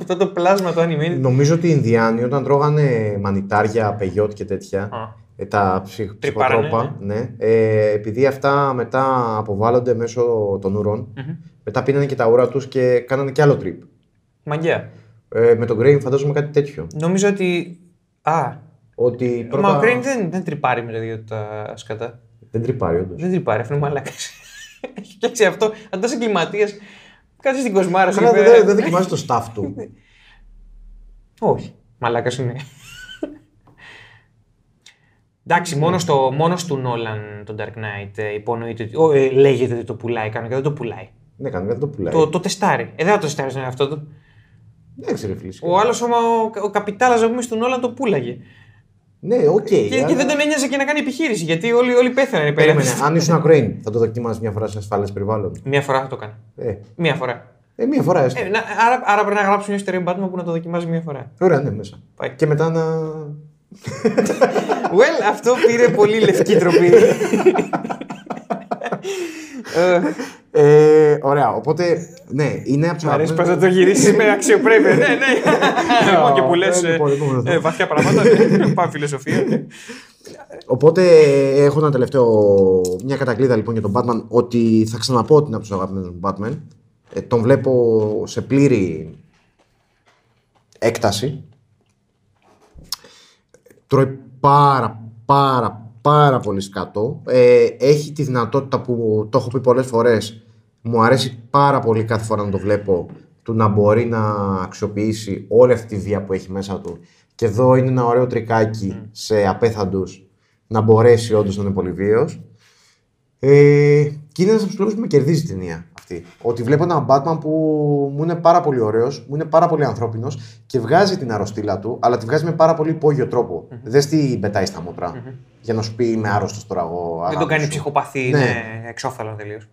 αυτό το πλάσμα του Animated. Νομίζω ότι οι Ινδιάνοι όταν τρώγανε μανιτάρια, πεγιότ και τέτοια, Α. ε, τα ψυχ, Τρυπάρανε, ψυχοτρόπα. Ναι. Ε, επειδή αυτά μετά αποβάλλονται μέσω των ουρων μετά πίνανε και τα ούρα τους και κάνανε και άλλο trip. Μαγκαία. Ε, με τον Γκρέιν φαντάζομαι κάτι τέτοιο. Νομίζω ότι. Α, Ότι πρώτα... Μα ο Γκρέιν δεν, δεν τρυπάρει με τα δύο τα σκατά. Δεν τρυπάρει, όντως. Δεν τρυπάρει, αυτό είναι μαλάκας. Έχει φτιάξει αυτό. Αν είσαι εγκληματία, κάτσε στην κοσμάρα σου. Καλά, είπε, δεν, δεν δοκιμάζει το staff του. Όχι. Μαλάκας είναι. Εντάξει, μόνος, στο, μόνος του Νόλαν τον Dark Knight ε, υπονοείται ότι. ο, ε, λέγεται ότι το πουλάει κανονικά, δεν το πουλάει. ναι, κανένα δεν το πουλάει. Το, το τεστάρει. Ε, δεν θα το τεστάρει στον εαυτό του. Δεν ξέρω, φίλε. Ο άλλος, ο, ο καπιτάλας, ας πούμε, του Νόλαν το πούλαγε. Ναι, οκ. Και, και αλλά- δεν τον ένοιαζε και να κάνει επιχείρηση, γιατί όλοι, όλοι πέθαναν. πέρα. Περίμενε, αν ήσουν Κρέιν, θα το δοκίμαζες μια φορά σε ασφαλές περιβάλλον. Μία φορά θα το κάνει. Ε, Μία φορά. ε, μια φορά έστω. Ε, να, άρα, άρα πρέπει να γράψουν μια ιστορία Batman που να το δοκιμάζει μία φορά. Ωραία, ναι, μέσα. Πάει. Και μετά να. Well, αυτό πήρε πολύ λευκή τροπή. Ε, Ε, ωραία, οπότε ναι, είναι από Μ' αρέσει πώ θα το γυρίσει με αξιοπρέπεια. ναι, ναι. Λοιπόν, και που λες. Ε, λοιπόν, λοιπόν, εδώ. βαθιά πράγματα. ναι. Πάμε φιλοσοφία. ναι. Οπότε έχω ένα τελευταίο, μια κατακλείδα λοιπόν για τον Batman ότι θα ξαναπώ ότι είναι από του αγαπημένου μου Batman. Ε, τον βλέπω σε πλήρη έκταση. Τρώει πάρα πάρα πάρα πολύ σκατό. Ε, έχει τη δυνατότητα που το έχω πει πολλές φορές μου αρέσει πάρα πολύ κάθε φορά να το βλέπω του να μπορεί να αξιοποιήσει όλη αυτή τη βία που έχει μέσα του και εδώ είναι ένα ωραίο τρικάκι σε απέθαντους να μπορέσει όντως να είναι πολύ βίαιος. Ε, και είναι ένας από τους λόγους που με κερδίζει η ταινία αυτή. Ότι βλέπω έναν Batman που μου είναι πάρα πολύ ωραίος, μου είναι πάρα πολύ ανθρώπινος και βγάζει την αρρωστήλα του, αλλά τη βγάζει με πάρα πολύ υπόγειο τρόπο. Δεν στη πετάει στα μούτρα. Για να σου πει είμαι άρρωστος τώρα εγώ. Δεν αγάπη τον κάνει σου». ψυχοπαθή, Ναι. είναι εξώφθαλο τελείως.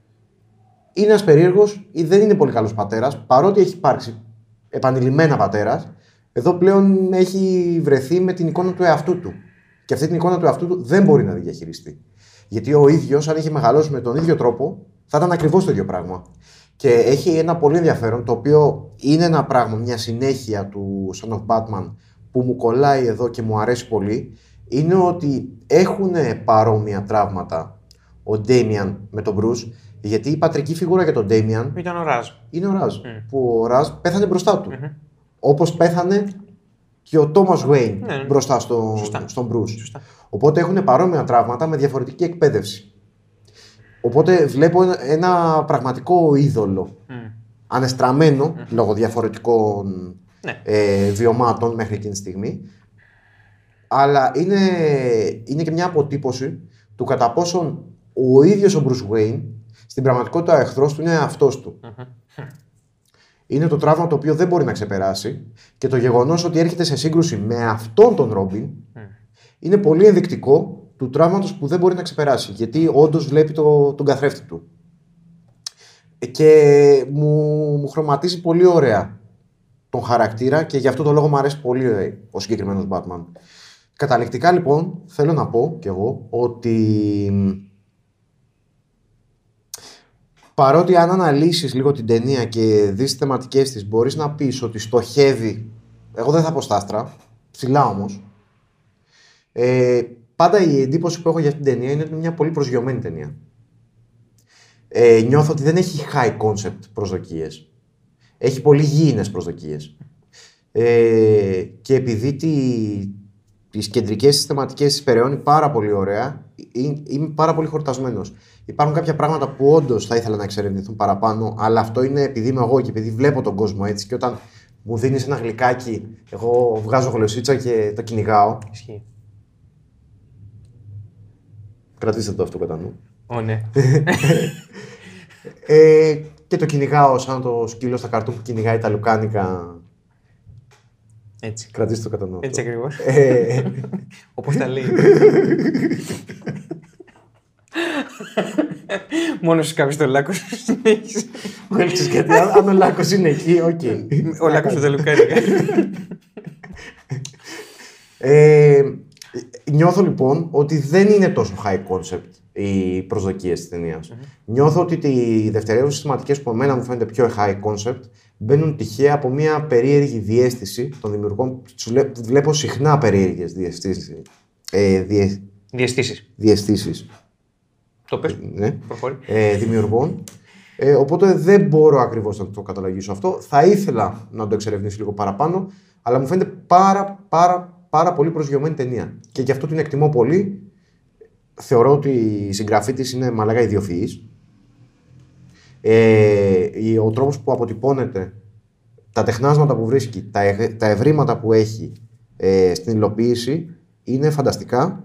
Είναι ένας περίεργος ή δεν είναι πολύ καλός πατέρας, παρότι έχει υπάρξει επανειλημμένα πατέρας. Εδώ πλέον έχει βρεθεί με την εικόνα του εαυτού του. Και αυτή την εικόνα του εαυτού του δεν μπορεί να τη διαχειριστεί. Γιατί ο ίδιος, αν είχε μεγαλώσει με τον ίδιο τρόπο, θα ήταν ακριβώς το ίδιο πράγμα. Και έχει ένα πολύ ενδιαφέρον, το οποίο είναι ένα πράγμα, μια συνέχεια του Son of Batman που μου κολλάει εδώ και μου αρέσει πολύ, είναι ότι έχουν παρόμοια τραύματα ο Ντέμιαν με τον Bruce, γιατί η πατρική φιγούρα για τον Ντέμιαν Ήταν ο Ράζ. είναι ο Ραζ. Που ο Ραζ πέθανε μπροστά του. Όπως πέθανε και ο Τόμα Βέιν Ναι, ναι. μπροστά στο, Σωστά. στον Bruce. Σωστά. Οπότε έχουν παρόμοια τραύματα με διαφορετική εκπαίδευση. Οπότε βλέπω ένα, ένα πραγματικό είδωλο. Ανεστραμμένο λόγω διαφορετικών Ναι. ε, βιωμάτων μέχρι εκείνη τη στιγμή. Αλλά είναι, είναι και μια αποτύπωση του κατά πόσον ο ίδιος ο Bruce Wayne στην πραγματικότητα ο εχθρός του είναι αυτός του. Είναι το τραύμα το οποίο δεν μπορεί να ξεπεράσει και το γεγονός ότι έρχεται σε σύγκρουση με αυτόν τον Ρόμπιν είναι πολύ ενδεικτικό του τραύματος που δεν μπορεί να ξεπεράσει γιατί όντως βλέπει το, τον καθρέφτη του. Ε, Και μου, μου χρωματίζει πολύ ωραία τον χαρακτήρα και γι' αυτό το λόγο μου αρέσει πολύ ε, ο συγκεκριμένος Batman. Καταληκτικά λοιπόν θέλω να πω κι εγώ ότι μ, παρότι αν αναλύσεις λίγο την ταινία και δεις τις θεματικές της μπορείς να πεις ότι στοχεύει εγώ δεν θα πω στα άστρα, ψηλά όμως ε, πάντα η εντύπωση που έχω για αυτήν την ταινία είναι ότι είναι μια πολύ προσγειωμένη ταινία. Ε, νιώθω ότι δεν έχει high concept προσδοκίες. Έχει πολύ γήινες προσδοκίες. Ε, και επειδή τη, τις κεντρικές της θεματικές τις περαιώνει πάρα πολύ ωραία, ε- είμαι πάρα πολύ χορτασμένος. Υπάρχουν κάποια πράγματα που όντως θα ήθελα να εξερευνηθούν παραπάνω, αλλά αυτό είναι επειδή είμαι εγώ και επειδή βλέπω τον κόσμο έτσι και όταν μου δίνεις ένα γλυκάκι, εγώ βγάζω γλωσσίτσα και το κυνηγάω. Ισχύει. Κρατήστε το αυτό κατά νου. Ω, ναι. Ε, και το κυνηγάω σαν το σκύλο στα καρτούν που κυνηγάει τα λουκάνικα. Έτσι. Κρατήστε το κατά νου. αυτό. Έτσι ακριβώς. Ε, Όπως τα λέει. Μόνος σου κάποιος το λάκκο. well, ξέρεις γιατί, αν- αν ο λάκκος είναι εκεί, οκ. Ο λάκκο με τα λουκάρικα. Ε, νιώθω λοιπόν ότι δεν είναι τόσο high concept οι προσδοκίες της ταινίας Νιώθω ότι οι δευτερεύουσες θεματικές που εμένα μου φαίνεται πιο high concept μπαίνουν τυχαία από μια περίεργη διέστηση των δημιουργών. Τους βλέ- βλέπω συχνά περίεργες ε, διε, Διαισθήσει. διαισθήσεις Το πες. ναι, Προχωρεί. ε, δημιουργών. Ε, οπότε δεν μπορώ ακριβώς να το καταλογίσω αυτό. Θα ήθελα να το εξερευνήσει λίγο παραπάνω, αλλά μου φαίνεται πάρα, πάρα, πάρα πολύ προσγειωμένη ταινία. Και γι' αυτό την εκτιμώ πολύ. Θεωρώ ότι η συγγραφή της είναι μαλάκα ιδιοφυής. Ε, η- ο τρόπος που αποτυπώνεται, τα τεχνάσματα που βρίσκει, τα, εγ- τα ευρήματα που έχει ε, στην υλοποίηση είναι φανταστικά.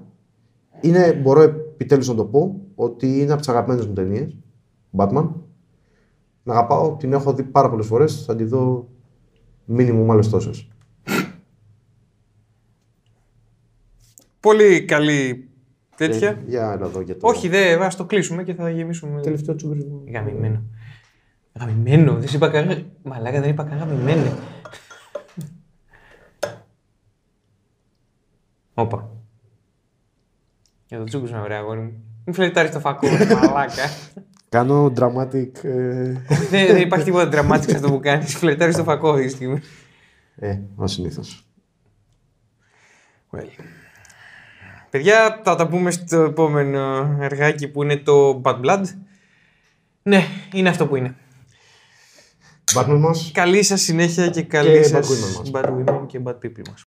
Είναι, μπορώ επιτέλους να το πω, ότι είναι από τις αγαπημένες μου ταινίες, Batman. Να αγαπάω, την έχω δει πάρα πολλές φορές, θα τη δω μήνυμου άλλες τόσες. Πολύ καλή τέτοια. Ε, για έλα εδώ για το Όχι, δεν, ας το κλείσουμε και θα γεμίσουμε. τελευταίο τσουμπρισμό. Γαμημένο. Γαμημένο. Δεν σου είπα καν. Μαλάκα, δεν είπα καν γαμημένο. Όπα. Για το τσούκουσμα, ωραία αγόρι μου. Μην φλερτάρεις το φακό, ρε μαλάκα. Κάνω dramatic... ε, δεν, δεν υπάρχει τίποτα δραματικό σε αυτό που κάνεις. Φλερτάρεις το φακό αυτή τη στιγμή. Ε, ως συνήθως. Well. Παιδιά, θα τα πούμε στο επόμενο εργάκι που είναι το Bad Blood. Ναι, είναι αυτό που είναι. Batman μας. Καλή σας συνέχεια και καλή Και σας Bad Women μας. Bad Women και Bad People μας.